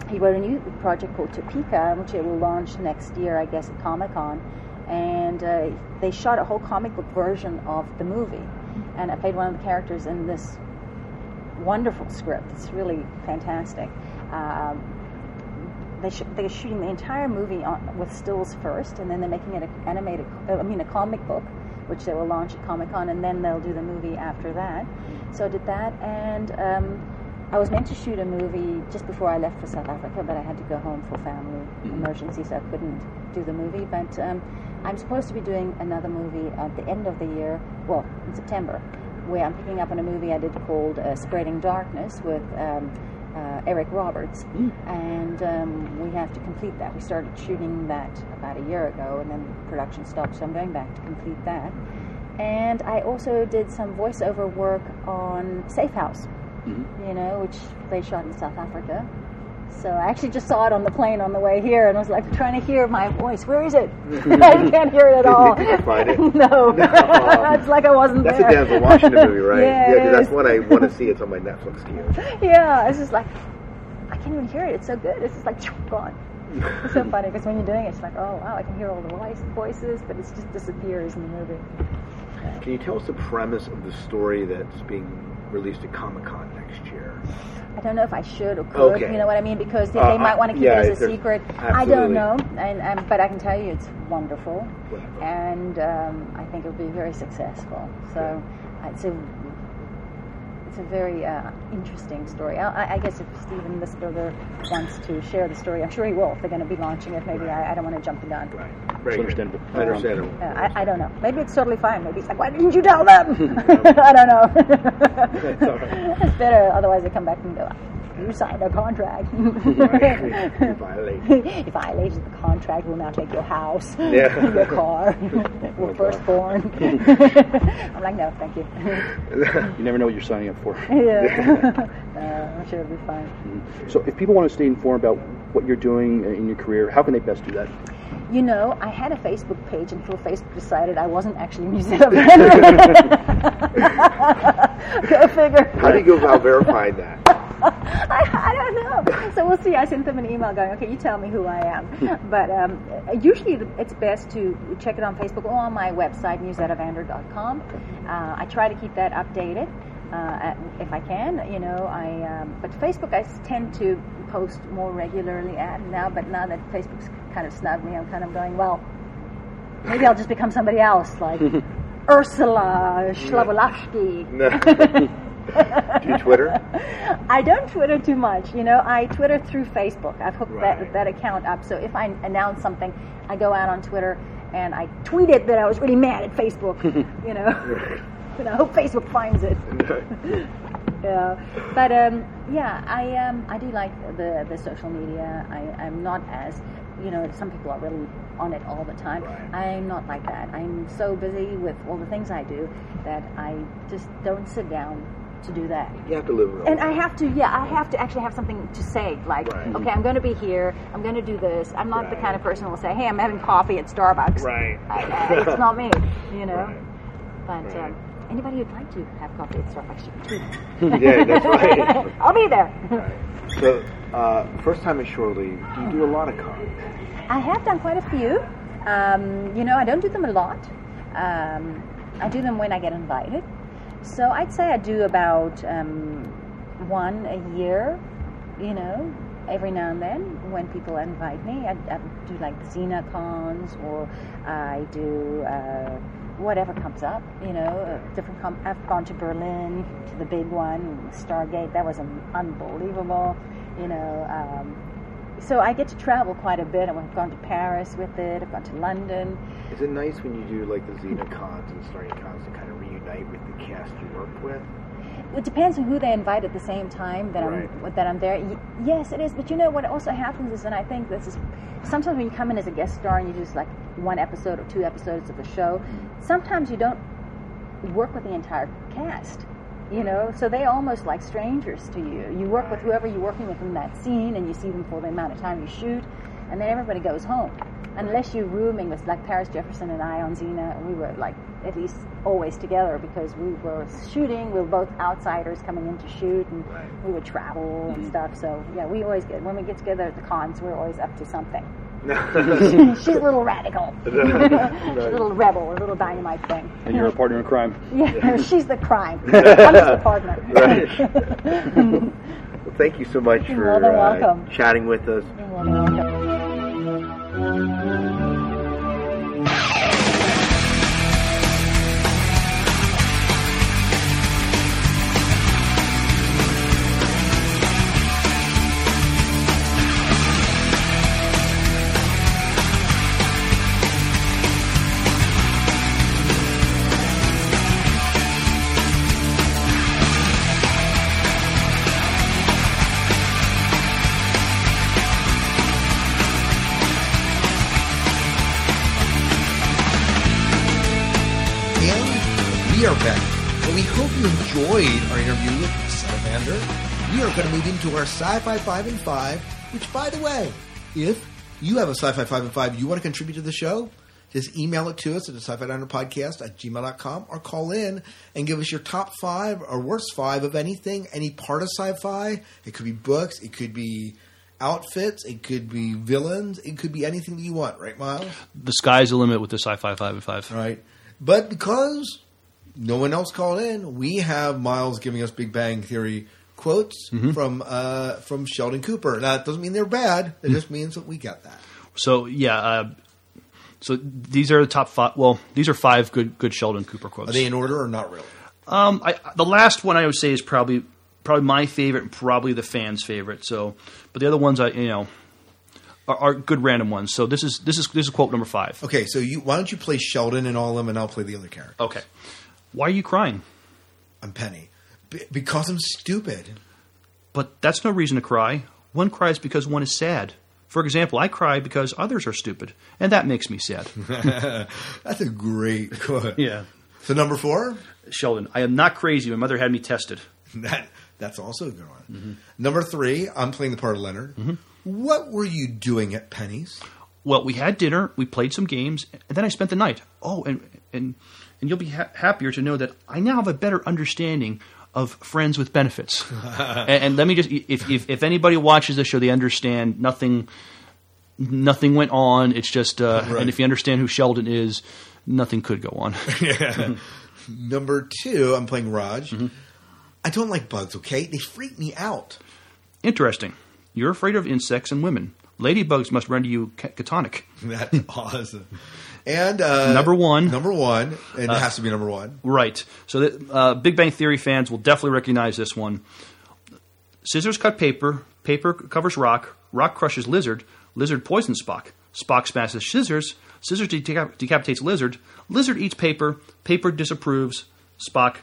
S1: he wrote a new project called Topeka, which it will launch next year, I guess, at Comic Con. And uh, they shot a whole comic book version of the movie. And I played one of the characters in this wonderful script. It's really fantastic. Um, they sh- they're shooting the entire movie on, with stills first, and then they're making it an animated, I mean, a comic book, which they will launch at Comic Con, and then they'll do the movie after that. So I did that, and um, I was meant to shoot a movie just before I left for South Africa, but I had to go home for family emergency, so I couldn't do the movie. But um, I'm supposed to be doing another movie at the end of the year, well, in September, where I'm picking up on a movie I did called uh, Spreading Darkness with um, uh, Eric Roberts, and um, we have to complete that. We started shooting that about a year ago, and then production stopped, so I'm going back to complete that. And I also did some voiceover work on Safe House, you know, which they shot in South Africa. So I actually just saw it on the plane on the way here, and I was like trying to hear my voice. Where is it? <laughs> <laughs> I can't hear it at all.
S14: Did you find it? <laughs>
S1: no, it's like I wasn't there.
S14: That's
S1: there.
S14: a Denzel Washington movie, right? Yeah,
S1: Yes.
S14: that's one I want to see. It's on my Netflix queue.
S1: yeah, it's just like I can't even hear it. It's so good. It's just like gone. It's so funny because when you're doing it, it's like, oh wow, I can hear all the voice, voices, but it just disappears in the movie.
S14: Can you tell us the premise of the story that's being released at Comic Con?
S1: I don't know if I should or could.
S14: Okay.
S1: You know what I mean? Because they,
S14: Uh,
S1: they might want to keep
S14: yeah,
S1: it as a secret. I don't know, and, and but I can tell you it's wonderful, and um, I think it'll be very successful. So uh, it's a it's a very uh, interesting story. I, I- guess if Stephen Listerberger wants to share the story, I'm sure he will. If they're going to be launching it, maybe I, I don't want to jump the gun.
S14: Very
S15: It's
S14: good.
S15: understandable.
S14: Understandable.
S1: Uh, I, I don't know. Maybe it's totally fine. Maybe it's like, why didn't you tell them? <laughs> <laughs> I don't know. it's <laughs> better. Otherwise, they come back and go, you signed a contract.
S14: You violated.
S1: you violated the contract. We'll now take your house,
S14: Yeah.
S1: your car,
S14: Oh,
S1: your firstborn. I'm like, no, thank you.
S15: You never know what you're signing up for.
S1: yeah. no, I'm sure it'll be fine.
S15: So, if people want to stay informed about what you're doing in your career, how can they best do that?
S1: You know, I had a Facebook page until Facebook decided I wasn't actually a museum. <laughs> Go figure.
S14: How do you go about verifying that? <laughs>
S1: I, I don't know. So we'll see. I sent them an email going, okay, you tell me who I am. But um, usually it's best to check it on Facebook or on my website, musettavander.com. Uh, I try to keep that updated uh, if I can. You know, I um, but Facebook I tend to post more regularly at now. But now that Facebook's kind of snubbed me, I'm kind of going, well, maybe I'll just become somebody else, like <laughs> Ursula Schlavolavsky. <laughs>
S14: Do you Twitter?
S1: I don't Twitter too much. You know, I Twitter through Facebook. I've hooked
S14: Right.
S1: that, that account up. So if I announce something, I go out on Twitter and I tweet it that I was really mad at Facebook. <laughs> you know, and I hope Facebook finds it. yeah, but um, yeah, I um, I do like the the social media. I I'm not as you know some people are really on it all the time. I'm not like that. I'm so busy with all the things I do that I just don't sit down to do that.
S14: You have to live with
S1: And I have to, yeah, I have to actually have something to say. Like,
S14: Right.
S1: okay, I'm going to be here. I'm going to do this. I'm not the kind of person who will say, hey, I'm having coffee at Starbucks.
S14: Right.
S1: I, I, it's not me, you know. But um, anybody who'd like to have coffee at Starbucks, you can tweet. <laughs>
S14: Yeah, that's right. <laughs>
S1: I'll be there.
S14: So, uh, first time in Shore Leave, do you do a lot of cons?
S1: I have done quite a few. Um, you know, I don't do them a lot. Um, I do them when I get invited. So I'd say I do about um, one a year, you know, every now and then when people invite me. I, I do like Xena cons or I do uh, whatever comes up, you know, uh, different. Com- I've gone to Berlin, to the big one, Stargate. That was unbelievable, you know. Um, so I get to travel quite a bit. I've gone to Paris with it. I've gone to London.
S14: Is it nice when you do like the Xena cons and Starry cons to kind of reunite with the cast you worked with?
S1: It depends on who they invite at the same time that I'm that I'm there. Y- yes, it is. But you know what also happens is, and I think this is sometimes when you come in as a guest star and you just like one episode or two episodes of the show, sometimes you don't work with the entire cast. You know, so they almost like strangers to you. You work with whoever you're working with in that scene, and you see them for the amount of time you shoot, and then everybody goes home. unless you're rooming with like Paris Jefferson and I on Xena, we were like at least always together because we were shooting. We were both outsiders coming in to shoot, and we would travel and stuff. So yeah, we always get when we get together at the cons, we're always up to something. She's a little radical. <laughs> She's a little rebel, a little dynamite thing.
S15: And you're a partner in crime.
S1: Yeah, <laughs> she's the crime. <laughs> I'm just the partner.
S14: Right. well, thank you so much
S1: You're
S14: for uh, chatting with us.
S5: Enjoyed our interview with Musetta Vander. We are going to move into our Sci-Fi 5 and 5, which, by the way, if you have a Sci-Fi 5 and 5 you want to contribute to the show, just email it to us at the Sci-Fi Diner Podcast at gmail.com or call in and give us your top five or worst five of anything, any part of sci-fi. It could be books, it could be outfits, it could be villains, it could be anything that you want, right, Miles?
S6: The sky's the limit with the sci-fi five and five.
S5: Right. But because no one else called in, we have Miles giving us Big Bang Theory quotes from uh, from Sheldon Cooper. Now, it doesn't mean they're bad. It just means that we got that.
S6: So yeah, uh, so these are the top five. Well, these are five good good Sheldon Cooper quotes.
S5: Are they in order or not really?
S6: Um, I, the last one I would say is probably probably my favorite, and probably the fans' favorite. So, but the other ones I you know are, are good random ones. So this is this is this is quote number five.
S5: Okay, so you why don't you play Sheldon and all of them, and I'll play the other character.
S6: Okay, why are you crying?
S5: I'm Penny. Be- because I'm stupid.
S6: But that's no reason to cry. One cries because one is sad. For example, I cry because others are stupid, and that makes me sad. <laughs>
S5: That's a great quote.
S6: Yeah.
S5: So number four,
S6: Sheldon, I am not crazy. My mother had me tested. <laughs>
S5: that that's also a good one. Mm-hmm. Number three, I'm playing the part of Leonard. Mm-hmm. What were you doing at Penny's?
S6: Well, we had dinner, we played some games, and then I spent the night. Oh, and and and you'll be ha- happier to know that I now have a better understanding of friends with benefits. <laughs> and, and let me just if, if if anybody watches the show, they understand nothing. Nothing went on. It's just, uh,
S5: Right.
S6: and if you understand who Sheldon is, nothing could go on. <laughs>
S5: Yeah. Number two, I'm playing Raj. I don't like bugs. Okay, they freak me out.
S6: Interesting. You're afraid of insects and women. Ladybugs must render you ca- catonic. <laughs>
S5: That's awesome. And uh,
S6: Number one.
S5: number one, and
S6: Uh,
S5: it has to be number one.
S6: Right. So that, uh, Big Bang Theory fans will definitely recognize this one. Scissors cut paper. Paper covers rock. Rock crushes lizard. Lizard poisons Spock. Spock smashes scissors. Scissors decap- decapitates lizard. Lizard eats paper. Paper disapproves Spock.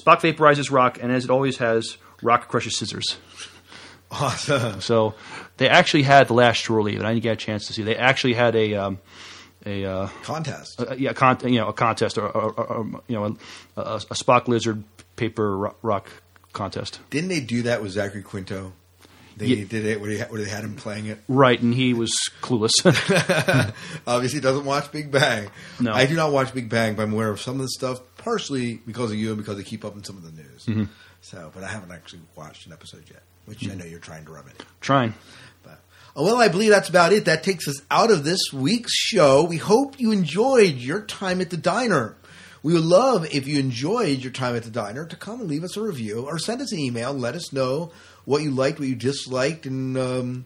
S6: Spock vaporizes rock, and as it always has, rock crushes scissors.
S5: Awesome.
S6: So they actually had the last shore leave, and I didn't get a chance to see. They actually had a um, a uh,
S5: Contest.
S6: uh, yeah, con- you know, a contest or, or, or, or, you know, a, a, a Spock lizard paper ro- rock contest.
S5: Didn't they do that with Zachary Quinto? They
S6: Yeah.
S5: did it where they, they had him playing it.
S6: Right, and he was clueless. <laughs>
S5: Obviously, doesn't watch Big Bang.
S6: No.
S5: I do not watch Big Bang, but I'm aware of some of the stuff, partially because of you and because I keep up in some of the news.
S6: Mhm.
S5: So, but I haven't actually watched an episode yet, which I know you're trying to rub it.
S6: Trying.
S5: Oh, Well, I believe that's about it. That takes us out of this week's show. We hope you enjoyed your time at the diner. We would love if you enjoyed your time at the diner to come and leave us a review or send us an email. Let us know what you liked, what you disliked, and um,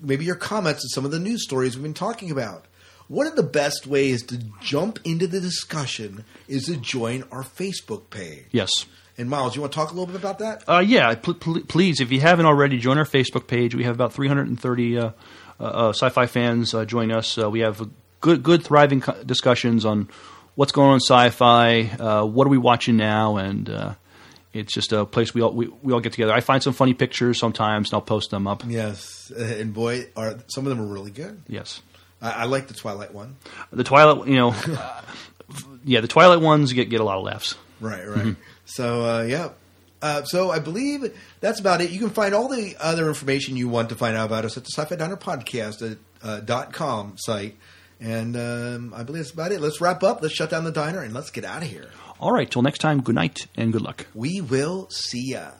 S5: maybe your comments on some of the news stories we've been talking about. One of the best ways to jump into the discussion is to join our Facebook page.
S6: yes.
S5: And Miles, you want to talk a little bit about that?
S6: Uh, yeah, pl- pl- please, if you haven't already, join our Facebook page. We have about 330 uh, uh, uh, sci-fi fans uh, join us. Uh, we have good, good, thriving co- discussions on what's going on in sci-fi, uh, what are we watching now, and uh, it's just a place we all we, we all get together. I find some funny pictures sometimes, and I'll post them up.
S5: Yes, and boy, are some of them are really good.
S6: Yes,
S5: I, I like the Twilight one.
S6: the Twilight, you know, <laughs> yeah, the Twilight ones get get a lot of laughs.
S5: Right, right.
S6: Mhm.
S5: So, uh, yeah. Uh, so I believe that's about it. You can find all the other information you want to find out about us at the Sci-Fi Diner Podcast uh, dot com site. And um, I believe that's about it. Let's wrap up. Let's shut down the diner and let's get out of here.
S6: All right, till next time, good night and good luck.
S5: We will see ya.